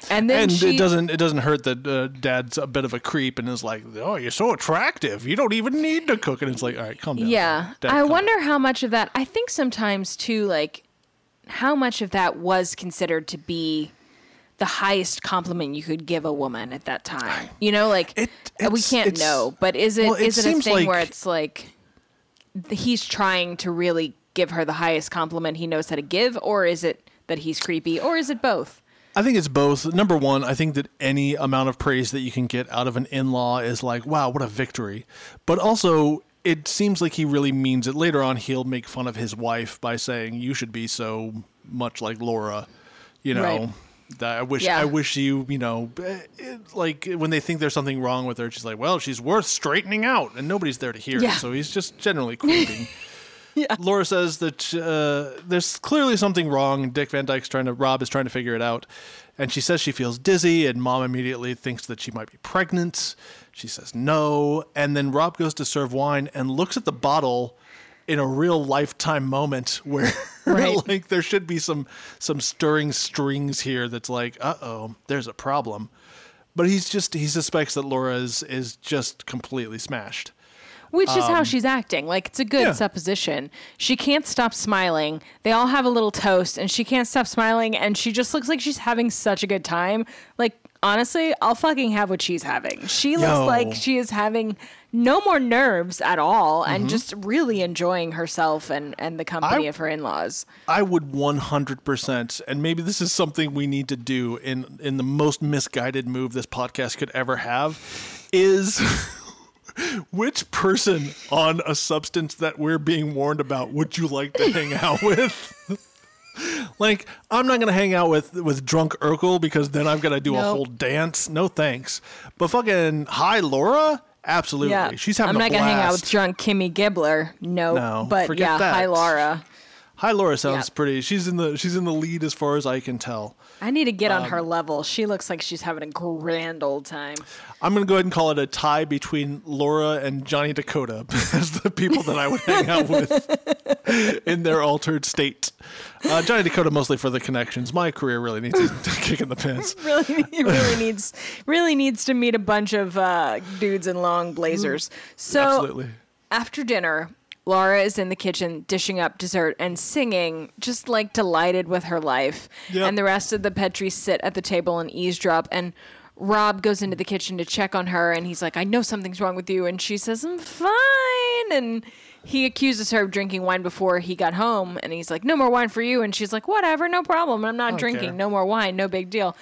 and then Mm-hmm. and she, it doesn't it doesn't hurt that uh, Dad's a bit of a creep and is like, "Oh, you're so attractive. You don't even need to cook." And it's like, "All right, calm down." Yeah. Dad, I calm down." wonder how much of that, I think sometimes too, like, how much of that was considered to be the highest compliment you could give a woman at that time. You know, like, It- uh, we it's- can't it's- know, but is it is well, it it, a seems thing where it's like th- he's trying to really give her the highest compliment he knows how to give, or is it that he's creepy, or is it both? I think it's both. Number one, I think that any amount of praise that you can get out of an in law is like, wow, what a victory. But also, it seems like he really means it. Later on, he'll make fun of his wife by saying, you should be so much like Laura. You know, Right. that I wish, Yeah. I wish you, you know, eh, it, like when they think there's something wrong with her, she's like, well, she's worth straightening out. And nobody's there to hear Yeah. it. So he's just generally creeping. Laura says that uh, there's clearly something wrong. Dick Van Dyke's trying to, Rob is trying to figure it out. And she says she feels dizzy, and mom immediately thinks that she might be pregnant. She says no. And then Rob goes to serve wine and looks at the bottle in a real lifetime moment where Right. like there should be some some stirring strings here that's like, uh oh, there's a problem. But he's just he suspects that Laura is is just completely smashed. Which is how she's acting. Like it's a good Um, yeah. supposition. She can't stop smiling. They all have a little toast and she can't stop smiling and she just looks like she's having such a good time. Like honestly, I'll fucking have what she's having. She Yo. looks like she is having no more nerves at all Mm-hmm. and just really enjoying herself and and the company I- of her in-laws. I would 100%, and maybe this is something we need to do in in the most misguided move this podcast could ever have, is which person on a substance that we're being warned about would you like to hang out with? Like, I'm not gonna hang out with with drunk Urkel because then I've got to do a whole dance. No thanks. But fucking hi, Laura. Absolutely, Yeah, she's having. I'm not gonna hang out with drunk Kimmy Gibbler. No, No, but yeah, that. hi Laura. Hi, Laura sounds Yeah. pretty. She's in the she's in the lead as far as I can tell. I need to get on Um, her level. She looks like she's having a grand old time. I'm gonna go ahead and call it a tie between Laura and Johnny Dakota as the people that I would hang out with in their altered state. Uh, Johnny Dakota mostly for the connections. My career really needs a kick in the pants. really really needs really needs to meet a bunch of uh, dudes in long blazers. So Absolutely. after dinner, Laura is in the kitchen dishing up dessert and singing, just like delighted with her life. Yep. And the rest of the Petries sit at the table and eavesdrop. And Rob goes into the kitchen to check on her, and he's like, "I know something's wrong with you," and she says, "I'm fine." And he accuses her of drinking wine before he got home, and he's like, "No more wine for you." And she's like, "Whatever, no problem. I'm not drinking. care. No more wine. No big deal."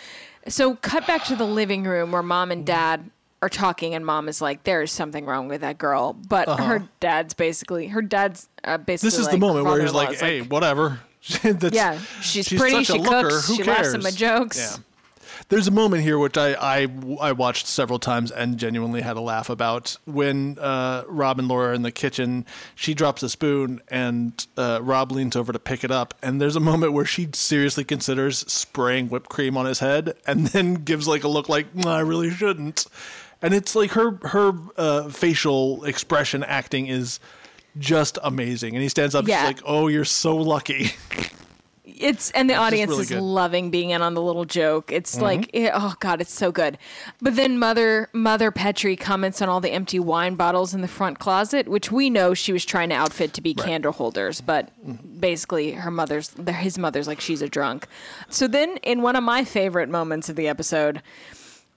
So cut back to the living room where mom and dad are talking, and mom is like, "There is something wrong with that girl," but her dad's basically her dad's uh, basically. Uh-huh. This is the moment where he's like, "Hey, whatever." That's- Yeah, she's pretty, such a she looker, cooks, Who she cares? laughs at my jokes. Yeah. There's a moment here which I, I, I watched several times and genuinely had a laugh about when uh, Rob and Laura are in the kitchen. She drops a spoon and uh, Rob leans over to pick it up. And there's a moment where she seriously considers spraying whipped cream on his head and then gives like a look like, "No, I really shouldn't. And it's like her her uh, facial expression acting is just amazing. And he stands up, Yeah. she's like, "Oh, you're so lucky." It's and the audience really is good. Mm-hmm. loving being in on the little joke. It's like it- oh god, it's so good. But then mother mother Petrie comments on all the empty wine bottles in the front closet, which we know she was trying to outfit to be candle holders, but Mm-hmm. basically her mother's his mother's like she's a drunk. So then in one of my favorite moments of the episode,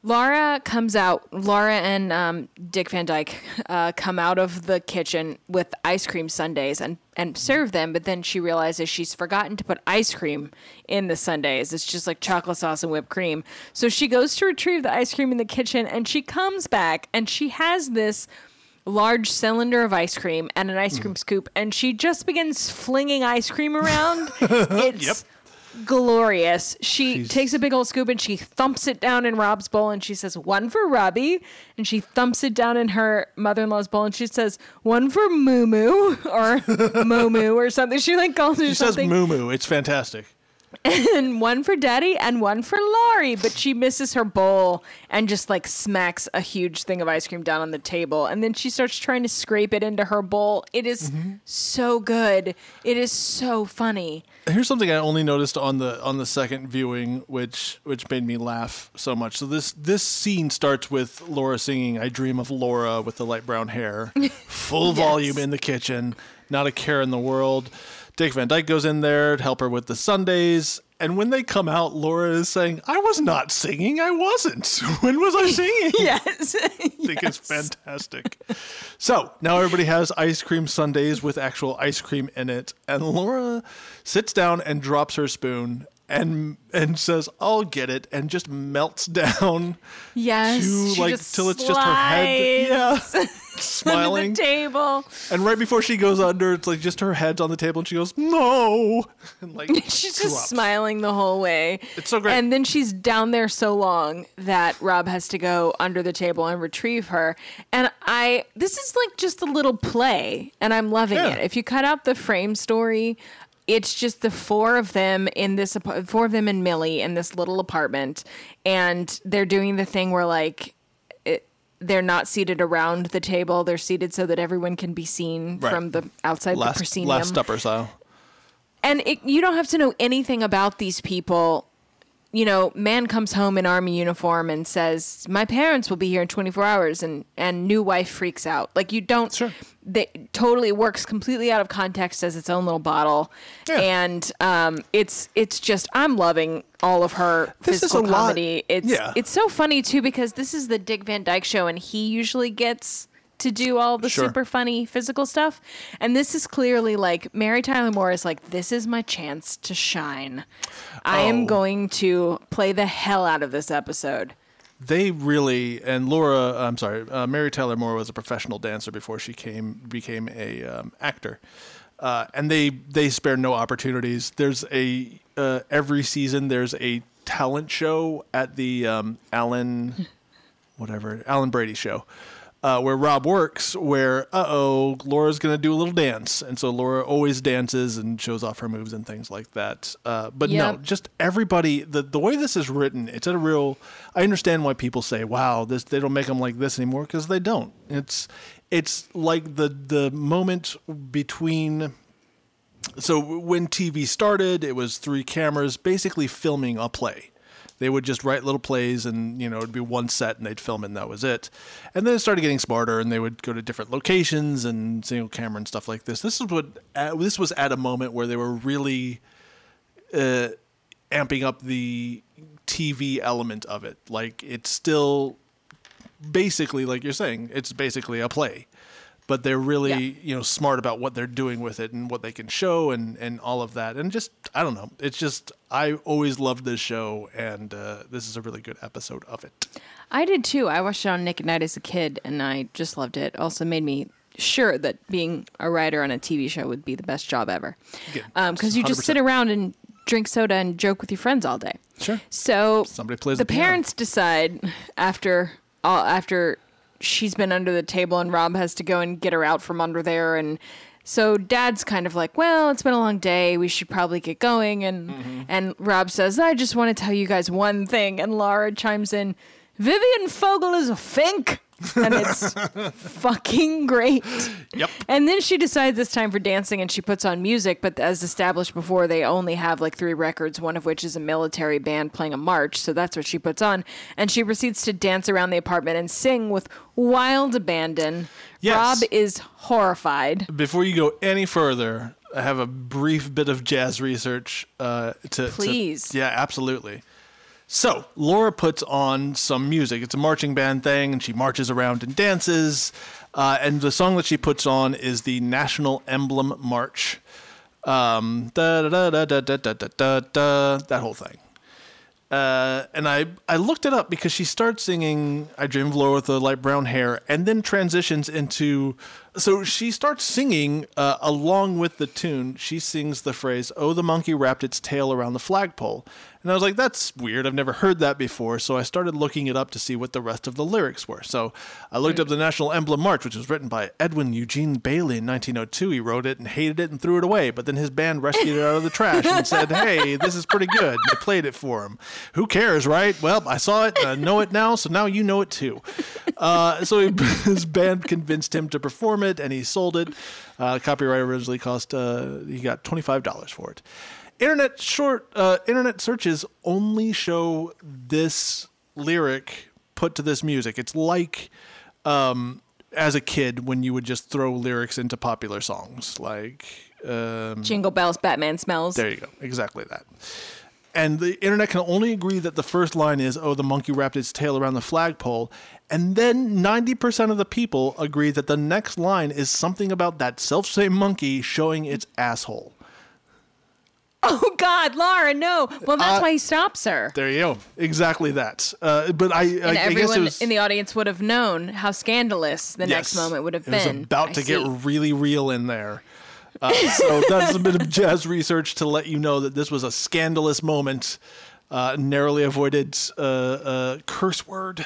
Laura comes out. Laura and um, Dick Van Dyke uh, come out of the kitchen with ice cream sundaes and and serve them. But then she realizes she's forgotten to put ice cream in the sundaes. It's just like chocolate sauce and whipped cream. So she goes to retrieve the ice cream in the kitchen, and she comes back and she has this large cylinder of ice cream and an ice cream scoop, and she just begins flinging ice cream around. It's Yep. Glorious. She She's- takes a big old scoop and she thumps it down in Rob's bowl and she says, one for Robbie. And she thumps it down in her mother in law's bowl and she says, one for Moo Moo or Momu or something. She like calls her She says something. moo moo. It's fantastic. and one for Daddy and one for Laurie. But she misses her bowl and just like smacks a huge thing of ice cream down on the table. And then she starts trying to scrape it into her bowl. It is Mm-hmm. so good. It is so funny. Here's something I only noticed on the on the second viewing, which which made me laugh so much. So this this scene starts with Laura singing "I Dream of Laura" with the light brown hair, full volume in the kitchen, not a care in the world. Dick Van Dyke goes in there to help her with the Sundays, and when they come out, Laura is saying, "I was not singing. I wasn't. When was I singing?" Yes. I think it's fantastic. So now everybody has ice cream Sundays with actual ice cream in it, and Laura sits down and drops her spoon and and says, "I'll get it," and just melts down Yes. to she like just till it's just her head, yeah, under smiling. the table. And right before she goes under, it's like just her head's on the table, and she goes, "No," and like She's just smiling the whole way. It's so great. And then she's down there so long that Rob has to go under the table and retrieve her. And I, this is like just a little play, and I'm loving Yeah. it. If you cut out the frame story, it's just the four of them in this, four of them and Millie in this little apartment, and they're doing the thing where like. It, they're not seated around the table. They're seated so that everyone can be seen Right. from the outside the Last proscenium last supper style. and it, you don't have to know anything about these people. You know, man comes home in army uniform and says, "My parents will be here in 24 hours," and and new wife freaks out. Like you don't. Sure. They totally works completely out of context as its own little bottle, Yeah. and um, it's it's just I'm loving all of her This is physical a lot- comedy. It's yeah. it's so funny too because this is the Dick Van Dyke show, and he usually gets to do all the Sure. super funny physical stuff. And this is clearly like Mary Tyler Moore is like, this is my chance to shine. I Oh. am going to play the hell out of this episode. they really and Laura, I'm sorry, uh, Mary Tyler Moore was a professional dancer before she came became a um, actor. uh, and they they spare no opportunities. There's a uh, every season there's a talent show at the um, Alan, whatever Alan Brady show, uh, where Rob works. Where uh oh, Laura's gonna do a little dance, and so Laura always dances and shows off her moves and things like that. Uh, but no, just everybody. The the way this is written, it's a real. I understand why people say, "Wow, this they don't make them like this anymore," because they don't. It's it's like the the moment between so when TV started, it was three cameras basically filming a play. They would just write little plays, and you know it'd be one set, and they'd film it, and that was it. And then it started getting smarter, and they would go to different locations and single camera and stuff like this. This is what uh, this was at a moment where they were really uh, amping up the TV element of it. Like it's still basically like you're saying, it's basically a play. But they're really, Yeah. you know, smart about what they're doing with it and what they can show and, and all of that. And just, I don't know. It's just, I always loved this show, and uh, this is a really good episode of it. I did too. I watched it on Nick at Nite as a kid, and I just loved it. Also made me sure that being a writer on a TV show would be the best job ever. Because you just 100%. sit around and drink soda and joke with your friends all day. Sure. So Somebody plays the the parents decide after all after she's been under the table and Rob has to go and get her out from under there and so dad's kind of like, "Well, it's been a long day. We should probably get going." And Mm-hmm. and Rob says, "I just want to tell you guys one thing." And Laura chimes in, "Vivian Fogel is a fink." And it's fucking great. Yep. And then she decides it's time for dancing and she puts on music, but as established before, they only have like three records, one of which is a military band playing a march. So that's what she puts on. And she proceeds to dance around the apartment and sing with wild abandon. Yes. Rob is horrified. Before you go any further, I have a brief bit of jazz research uh, to. to- Please. yeah, absolutely. So Laura puts on some music. It's a marching band thing, and she marches around and dances. Uh, and the song that she puts on is the National Emblem March. Um, da da da da da da da da. That whole thing. Uh, and I, I looked it up because she starts singing I Dream of Laura with the light brown hair and then transitions into. So she starts singing uh, along with the tune. She sings the phrase, Oh, the monkey wrapped its tail around the flagpole. And I was like, that's weird. I've never heard that before. So I started looking it up to see what the rest of the lyrics were. So I looked up the National Emblem March, which was written by Edwin Eugene Bagley in 1902. He wrote it and hated it and threw it away. But then his band rescued it out of the trash and said, hey, this is pretty good. And they played it for him. Who cares, right? Well, I saw it. I know it now. So now you know it too. Uh, so his band convinced him to perform it and he sold it. Uh, copyright originally cost, uh, he got $25 for it. Internet short uh, internet searches only show this lyric put to this music. It's like um, as a kid when you would just throw lyrics into popular songs, like um, Jingle bells, Batman smells. there you go, exactly that. And the internet can only agree that the first line is, "Oh, the monkey wrapped its tail around the flagpole," and then ninety percent of the people agree that the next line is something about that self-same monkey showing its asshole. Oh, God, Laura, no. Well, that's Uh, why he stops her. There you go. Exactly that. Uh, but I, I, And I guess everyone it was, in the audience would have known how scandalous the next moment would have it was been. about I to get really real in there. Uh, so that's a bit of jazz research to let you know that this was a scandalous moment, uh, narrowly avoided uh, uh, curse word.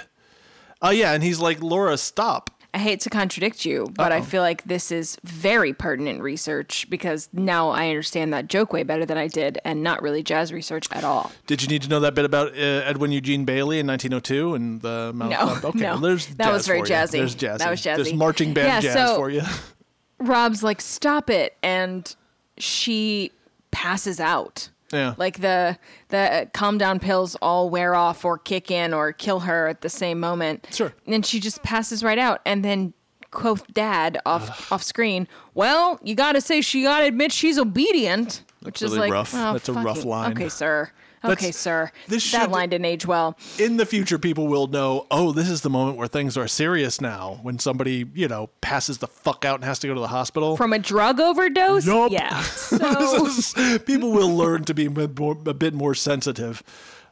Oh yeah, and he's like, Laura, stop. I hate to contradict you, but I Uh-oh. feel like this is very pertinent research because now I understand that joke way better than I did, and not really jazz research at all. Did you need to know that bit about uh, Edwin Eugene Bagley in 1902 and the Mount No, Club? Okay, no. well, there's That was very for you. jazzy. There's jazzy. That was There's marching band Yeah, jazz so- for you. Rob's like, "Stop it," and she passes out. Yeah. Like the the uh, calm down pills all wear off or kick in or kill her at the same moment. Sure. And she just passes right out, and then quoth Dad off off screen. Well, you got to say she got to admit she's obedient, which is really like rough. oh, That's a rough line. Okay, sir. Okay, sir. this that should- line didn't age well. in the future people will know oh this is the moment where things are serious now when somebody you know passes the fuck out and has to go to the hospital From a drug overdose? Nope. Yeah. So is- people will learn to be a bit more, a bit more sensitive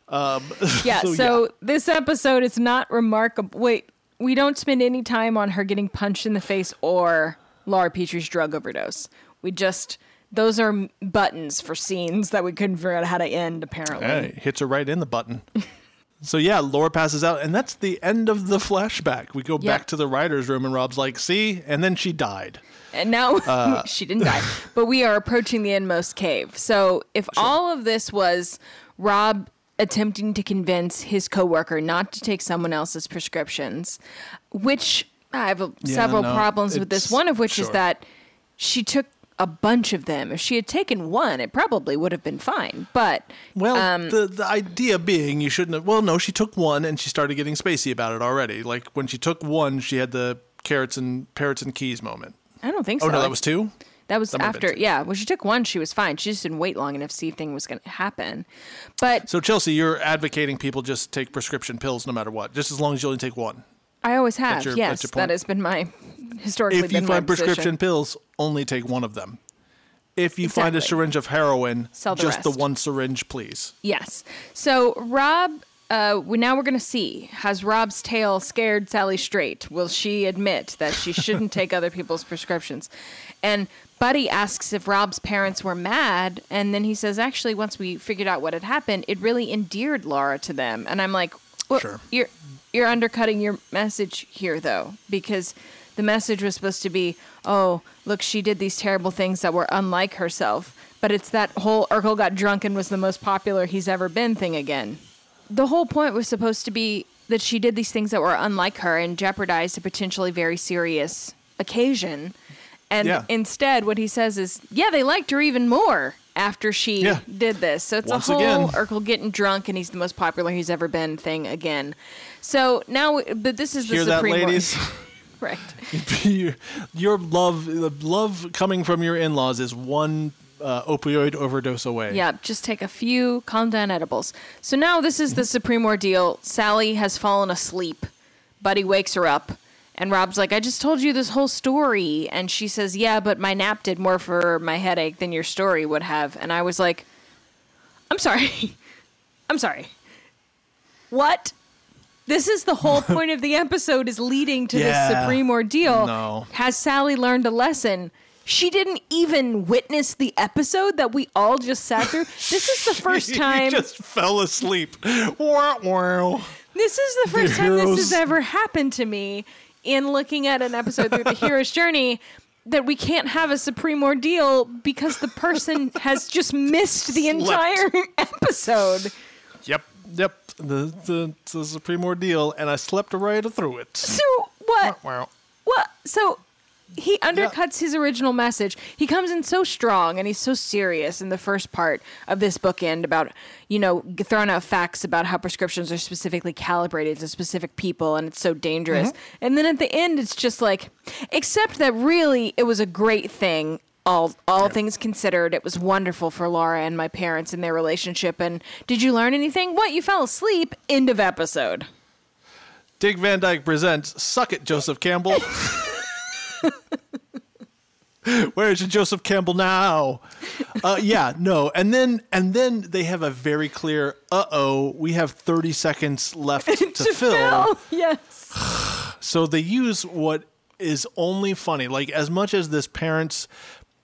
um, Yeah, So, so, yeah. this episode is not remarkable. Wait, we don't spend any time on her getting punched in the face or Laura Petrie's drug overdose. We just those are buttons for scenes that we couldn't figure out how to end. Apparently, Hey, hits her right in the button. so yeah, Laura passes out, and that's the end of the flashback. We go back to the writer's room, and Rob's like, "See," and then she died. and now Uh. she didn't die, but we are approaching the inmost cave. So if all of this was Rob attempting to convince his coworker not to take someone else's prescriptions, which I have a, Yeah, several no, problems with this. One of which is that she took a bunch of them. If she had taken one, it probably would have been fine. But Well, Um, the the idea being you shouldn't have. Well, no, she took one, and she started getting spacey about it already. Like when she took one, she had the carrots and parrots and keys moment. I don't think so. Oh no, that was two. That was That might have been after, yeah. When she took one, she was fine. She just didn't wait long enough to see if thing was going to happen. But So Chelsea, you're advocating people just take prescription pills no matter what, just as long as you only take one. I always have. your- yes, that has been my historically if you find prescription pills, only take one of them. If you find a syringe of heroin, Sell the just the one syringe, please. Yes. So Rob, uh, we, now we're going to see has Rob's tale scared Sally straight? Will she admit that she shouldn't take other people's prescriptions? And Buddy asks if Rob's parents were mad, and then he says, actually, once we figured out what had happened, it really endeared Laura to them. And I'm like, well, Sure. you're you're undercutting your message here, though, because the message was supposed to be, oh, look, she did these terrible things that were unlike herself. But it's that whole Urkel got drunk and was the most popular he's ever been thing again. The whole point was supposed to be that she did these things that were unlike her and jeopardized a potentially very serious occasion. And Yeah. instead, what he says is, yeah, they liked her even more after she Yeah. did this. So it's Once a whole again. Urkel getting drunk and he's the most popular he's ever been thing again. So now, but this is the Hear supreme one- ladies? right? your, your love, the love coming from your in-laws is one uh, opioid overdose away. Yeah, just take a few calm down edibles. So now this is the supreme ordeal. Sally has fallen asleep. Buddy wakes her up, and Rob's like, I just told you this whole story. And she says, Yeah, but my nap did more for my headache than your story would have. And I was like, I'm sorry. I'm sorry. What? This is the whole point of the episode is leading to Yeah. this supreme ordeal. No. Has Sally learned a lesson? She didn't even witness the episode that we all just sat through. This is the first time. just fell asleep. Wow, wow. This is the first time this has ever happened to me in looking at an episode through the hero's journey that we can't have a supreme ordeal because the person has just missed the Slept. entire episode. Yep, yep. The, the the supreme ordeal, and I slept right through it. So what? Wow. What? So he undercuts his original message. He comes in so strong and he's so serious in the first part of this bookend about, you know, throwing out facts about how prescriptions are specifically calibrated to specific people and it's so dangerous. Mm-hmm. And then at the end, it's just like, except that really it was a great thing. All, all things considered, it was wonderful for Laura and my parents and their relationship. And did you learn anything? What? You fell asleep? End of episode. Dick Van Dyke presents Suck It, Joseph Campbell. Where's Joseph Campbell now? Uh, yeah, no, and then and then they have a very clear. Uh oh, we have thirty seconds left to, fill. Yes. So they use what is only funny. Like as much as this parents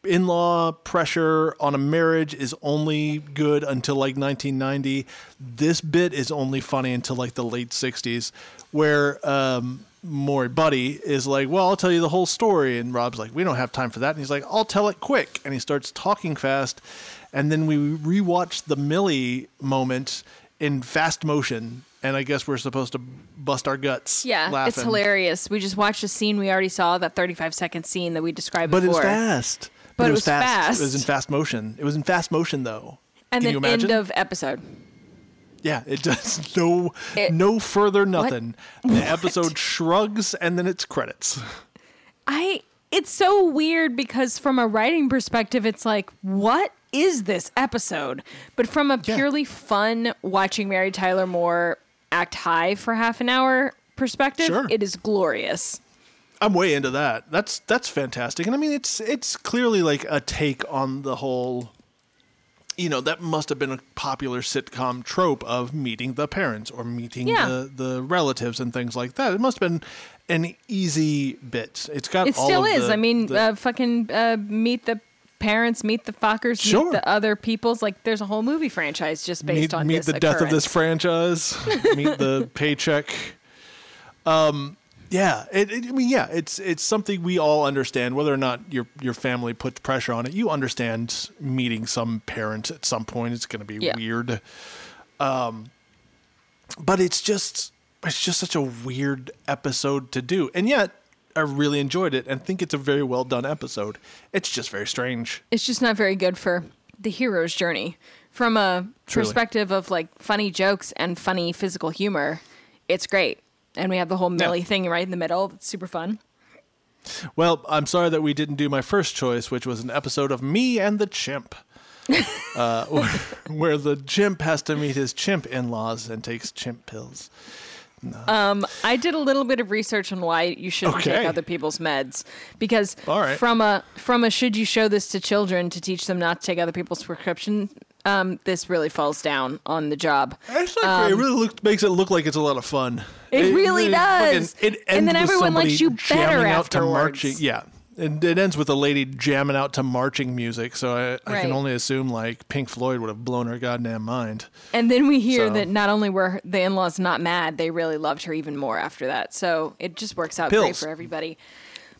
in-law pressure on a marriage is only good until like 1990, this bit is only funny until like the late 60s where um Morey Buddy is like, "Well, I'll tell you the whole story." And Rob's like, "We don't have time for that." And he's like, "I'll tell it quick." And he starts talking fast. And then we rewatch the Millie moment in fast motion. And I guess we're supposed to bust our guts. Yeah, laughing. it's hilarious. We just watched a scene we already saw, that 35 second scene that we described But it was fast. But it was fast. It was in fast motion. It was in fast motion though. and Can then you imagine? end of episode. Yeah, it does no It- no further nothing. The episode shrugs and then it's credits. I it's so weird because from a writing perspective, it's like, what is this episode? But from a Yeah. purely fun watching Mary Tyler Moore act high for half an hour perspective, Sure. it is glorious. I'm way into that. That's that's fantastic. And I mean it's it's clearly like a take on the whole you know, that must have been a popular sitcom trope of meeting the parents or meeting Yeah. the, the relatives and things like that. It must have been an easy bit. It's got It all still is. the- I mean, the- uh, fucking uh, meet the parents, meet the fuckers, Sure. meet the other peoples. Like there's a whole movie franchise just based meet, on meet the death of this franchise. meet the paycheck. Um, yeah, it, it, I mean, yeah, it's it's something we all understand. Whether or not your your family puts pressure on it, you understand meeting some parent at some point. It's going to be Yeah. weird. Um, but it's just it's just such a weird episode to do, and yet I really enjoyed it and think it's a very well done episode. It's just very strange. It's just not very good for the hero's journey. From a Truly. perspective of like funny jokes and funny physical humor, it's great. And we have the whole Millie thing right in the middle. That's super fun. Well, I'm sorry that we didn't do my first choice, which was an episode of Me and the Chimp, uh, where, where the chimp has to meet his chimp in-laws and takes chimp pills. Um, I did a little bit of research on why you shouldn't Okay. take other people's meds because right. from a from a should you show this to children to teach them not to take other people's prescription, um, this really falls down on the job. It's not great. It really look, makes it look like it's a lot of fun. Um, It really does. fucking- it And ends then with everyone likes you better jamming out to afterwards. marching. Yeah. And it ends with a lady jamming out to marching music, so I, I can only assume like Pink Floyd would have blown her goddamn mind. And then we hear So- that not only were the in-laws not mad, they really loved her even more after that. So it just works out great for everybody.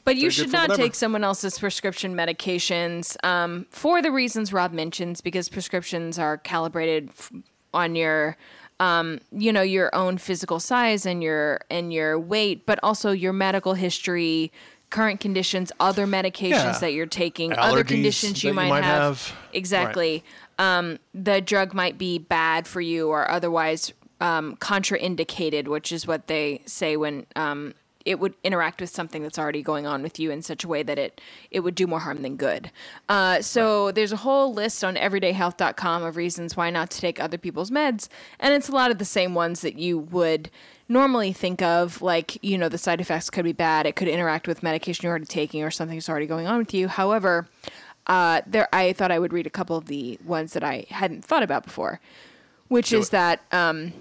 But you They're should not whatever. take someone else's prescription medications um, for the reasons Rob mentions, because prescriptions are calibrated f- on your, um, you know, your own physical size and your and your weight, but also your medical history, current conditions, other medications Yeah. that you're taking, other conditions you might, you might have. have. Exactly. Um, the drug might be bad for you or otherwise um, contraindicated, which is what they say when um, it would interact with something that's already going on with you in such a way that it it would do more harm than good. Uh, so there's a whole list on everydayhealth.com of reasons why not to take other people's meds, and it's a lot of the same ones that you would normally think of like you know the side effects could be bad it could interact with medication you're already taking or something that's already going on with you however uh, there I thought I would read a couple of the ones that I hadn't thought about before, which Do is it. that um,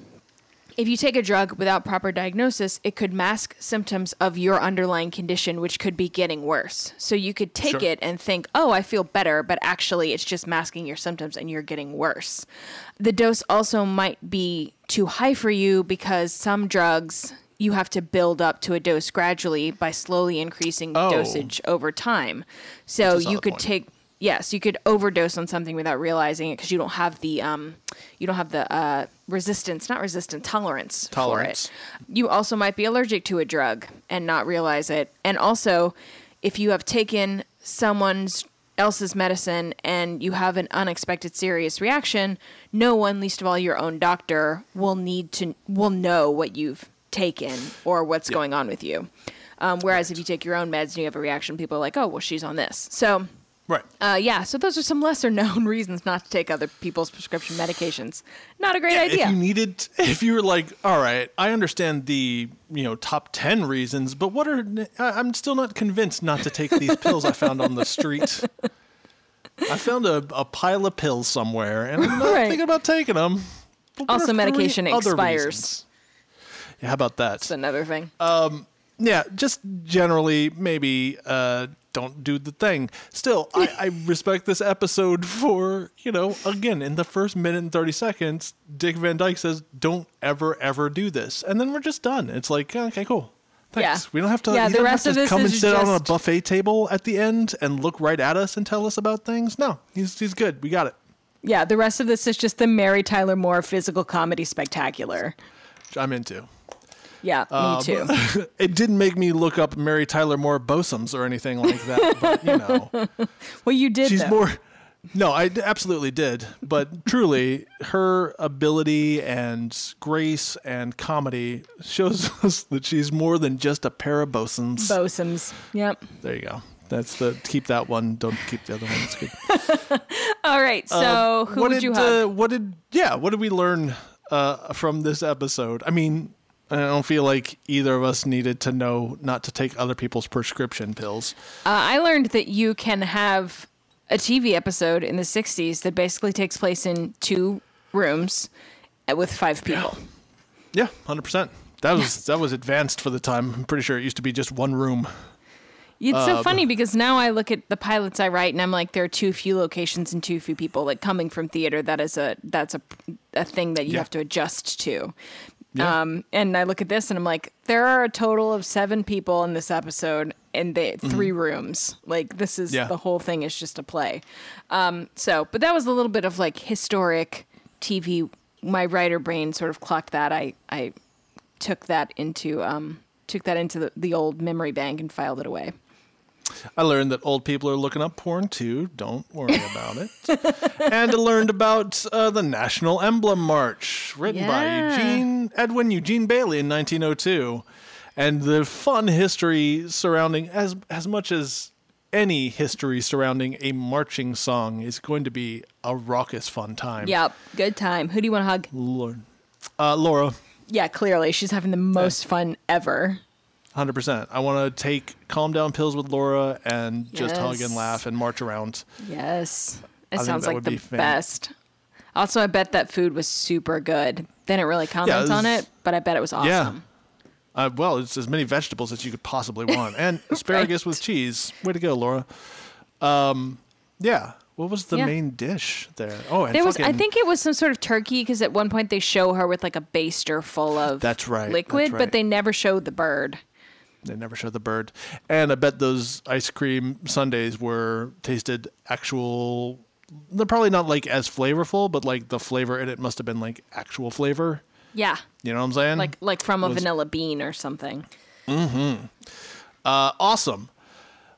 if you take a drug without proper diagnosis, it could mask symptoms of your underlying condition, which could be getting worse. So you could take Sure. it and think, oh, I feel better, but actually it's just masking your symptoms and you're getting worse. The dose also might be too high for you because some drugs you have to build up to a dose gradually by slowly increasing Oh. dosage over time. So you could point. take yes, you could overdose on something without realizing it because you don't have the um, you don't have the uh, resistance, not resistance, tolerance, Tolerance. for it. You also might be allergic to a drug and not realize it. And also, if you have taken someone's else's medicine and you have an unexpected serious reaction, no one, least of all your own doctor, will need to will know what you've taken or what's going on with you. Um, whereas if you take your own meds and you have a reaction, people are like, "Oh, well, she's on this." So Right. uh, yeah, so those are some lesser known reasons not to take other people's prescription medications. Not a great idea. If you needed, if you were like, all right, I understand the you know top ten reasons, but what are? I'm still not convinced not to take these pills I found on the street. I found a, a pile of pills somewhere, and I'm not Right. thinking about taking them. Also, medication expires. reasons? Yeah, how about that? That's another thing. yeah, just generally maybe uh, don't do the thing. Still, I, I respect this episode for you know again in the first minute and thirty seconds, Dick Van Dyke says, "Don't ever ever do this," and then we're just done. It's like okay, cool. Thanks. Yeah. We don't have to. Yeah, the rest of to this come and sit out on a buffet table at the end and look right at us and tell us about things. No, he's he's good. We got it. yeah, the rest of this is just the Mary Tyler Moore physical comedy spectacular. Which I'm into. Yeah, Um, me too. It didn't make me look up Mary Tyler Moore bosoms or anything like that, but you know. Well, you did. she's though. more no I absolutely did but truly her ability and grace and comedy shows us that she's more than just a pair of bosoms Bosoms. Yep. there you go that's the keep that one don't keep the other one it's good All right. So who what would did you hug? uh, what did yeah what did we learn uh, from this episode i mean i don't feel like either of us needed to know not to take other people's prescription pills Uh, I learned that you can have a TV episode in the 60s that basically takes place in two rooms uh, with five people. yeah 100% that was that was advanced for the time i'm pretty sure it used to be just one room It's so funny because now I look at the pilots I write and I'm like, there are too few locations and too few people. Like coming from theater, that is a that's a a thing that you Yeah. have to adjust to. Yeah. Um, and I look at this and I'm like, there are a total of seven people in this episode and they three rooms. Like this is Mm-hmm. Yeah. the whole thing is just a play. Um, so, but that was a little bit of like historic TV. My writer brain sort of clocked that. I I took that into um took that into the, the old memory bank and filed it away. I learned that old people are looking up porn too. Don't worry about it. and I learned about uh, the National Emblem March, written Yeah. by Eugene Edwin Eugene Bagley in 1902, and the fun history surrounding as as much as any history surrounding a marching song is going to be a raucous fun time. Yep, good time. Who do you want to hug? Lord. Uh, Laura, Yeah, clearly she's having the most fun ever. Hundred percent. I want to take calm down pills with Laura and just hug and laugh and march around. Yes, it think sounds like the be best. Also, I bet that food was super good. They didn't really comment it on it, but I bet it was awesome. Yeah. Uh, well, it's as many vegetables as you could possibly want, and asparagus with cheese. Way to go, Laura. Um, yeah. What was the Yeah. main dish there? Oh, and There was, I think it was some sort of turkey because at one point they show her with like a baster full of That's right, liquid, that's right. but they never showed the bird. They never showed the bird, and I bet those ice cream sundaes were tasted actual. They're probably not like as flavorful, but like the flavor in it must have been like actual flavor. Yeah, You know what I'm saying? like like from a Was- vanilla bean or something. Mm-hmm. Uh, awesome.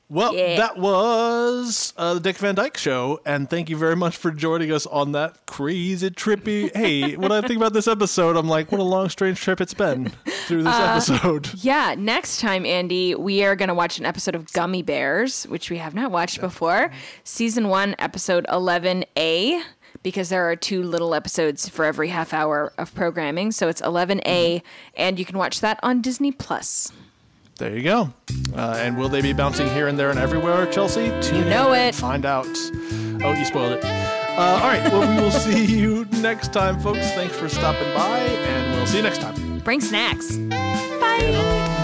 Well, Yeah. that was uh, the Dick Van Dyke Show, and thank you very much for joining us on that crazy trippy. hey, when I think about this episode, I'm like, what a long, strange trip it's been through this Uh, episode. Yeah, next time, Andy, we are going to watch an episode of Gummi Bears, which we have not watched before. Season 1, episode 11A, because there are two little episodes for every half hour of programming. So it's 11A, Mm-hmm. and you can watch that on Disney Plus. There you go. Uh, and will they be bouncing here and there and everywhere, Chelsea? Tune in know it. Find out. Oh, you spoiled it. Uh, all right. Well, we will see you next time, folks. Thanks for stopping by, and we'll see you next time. Bring snacks. Bye.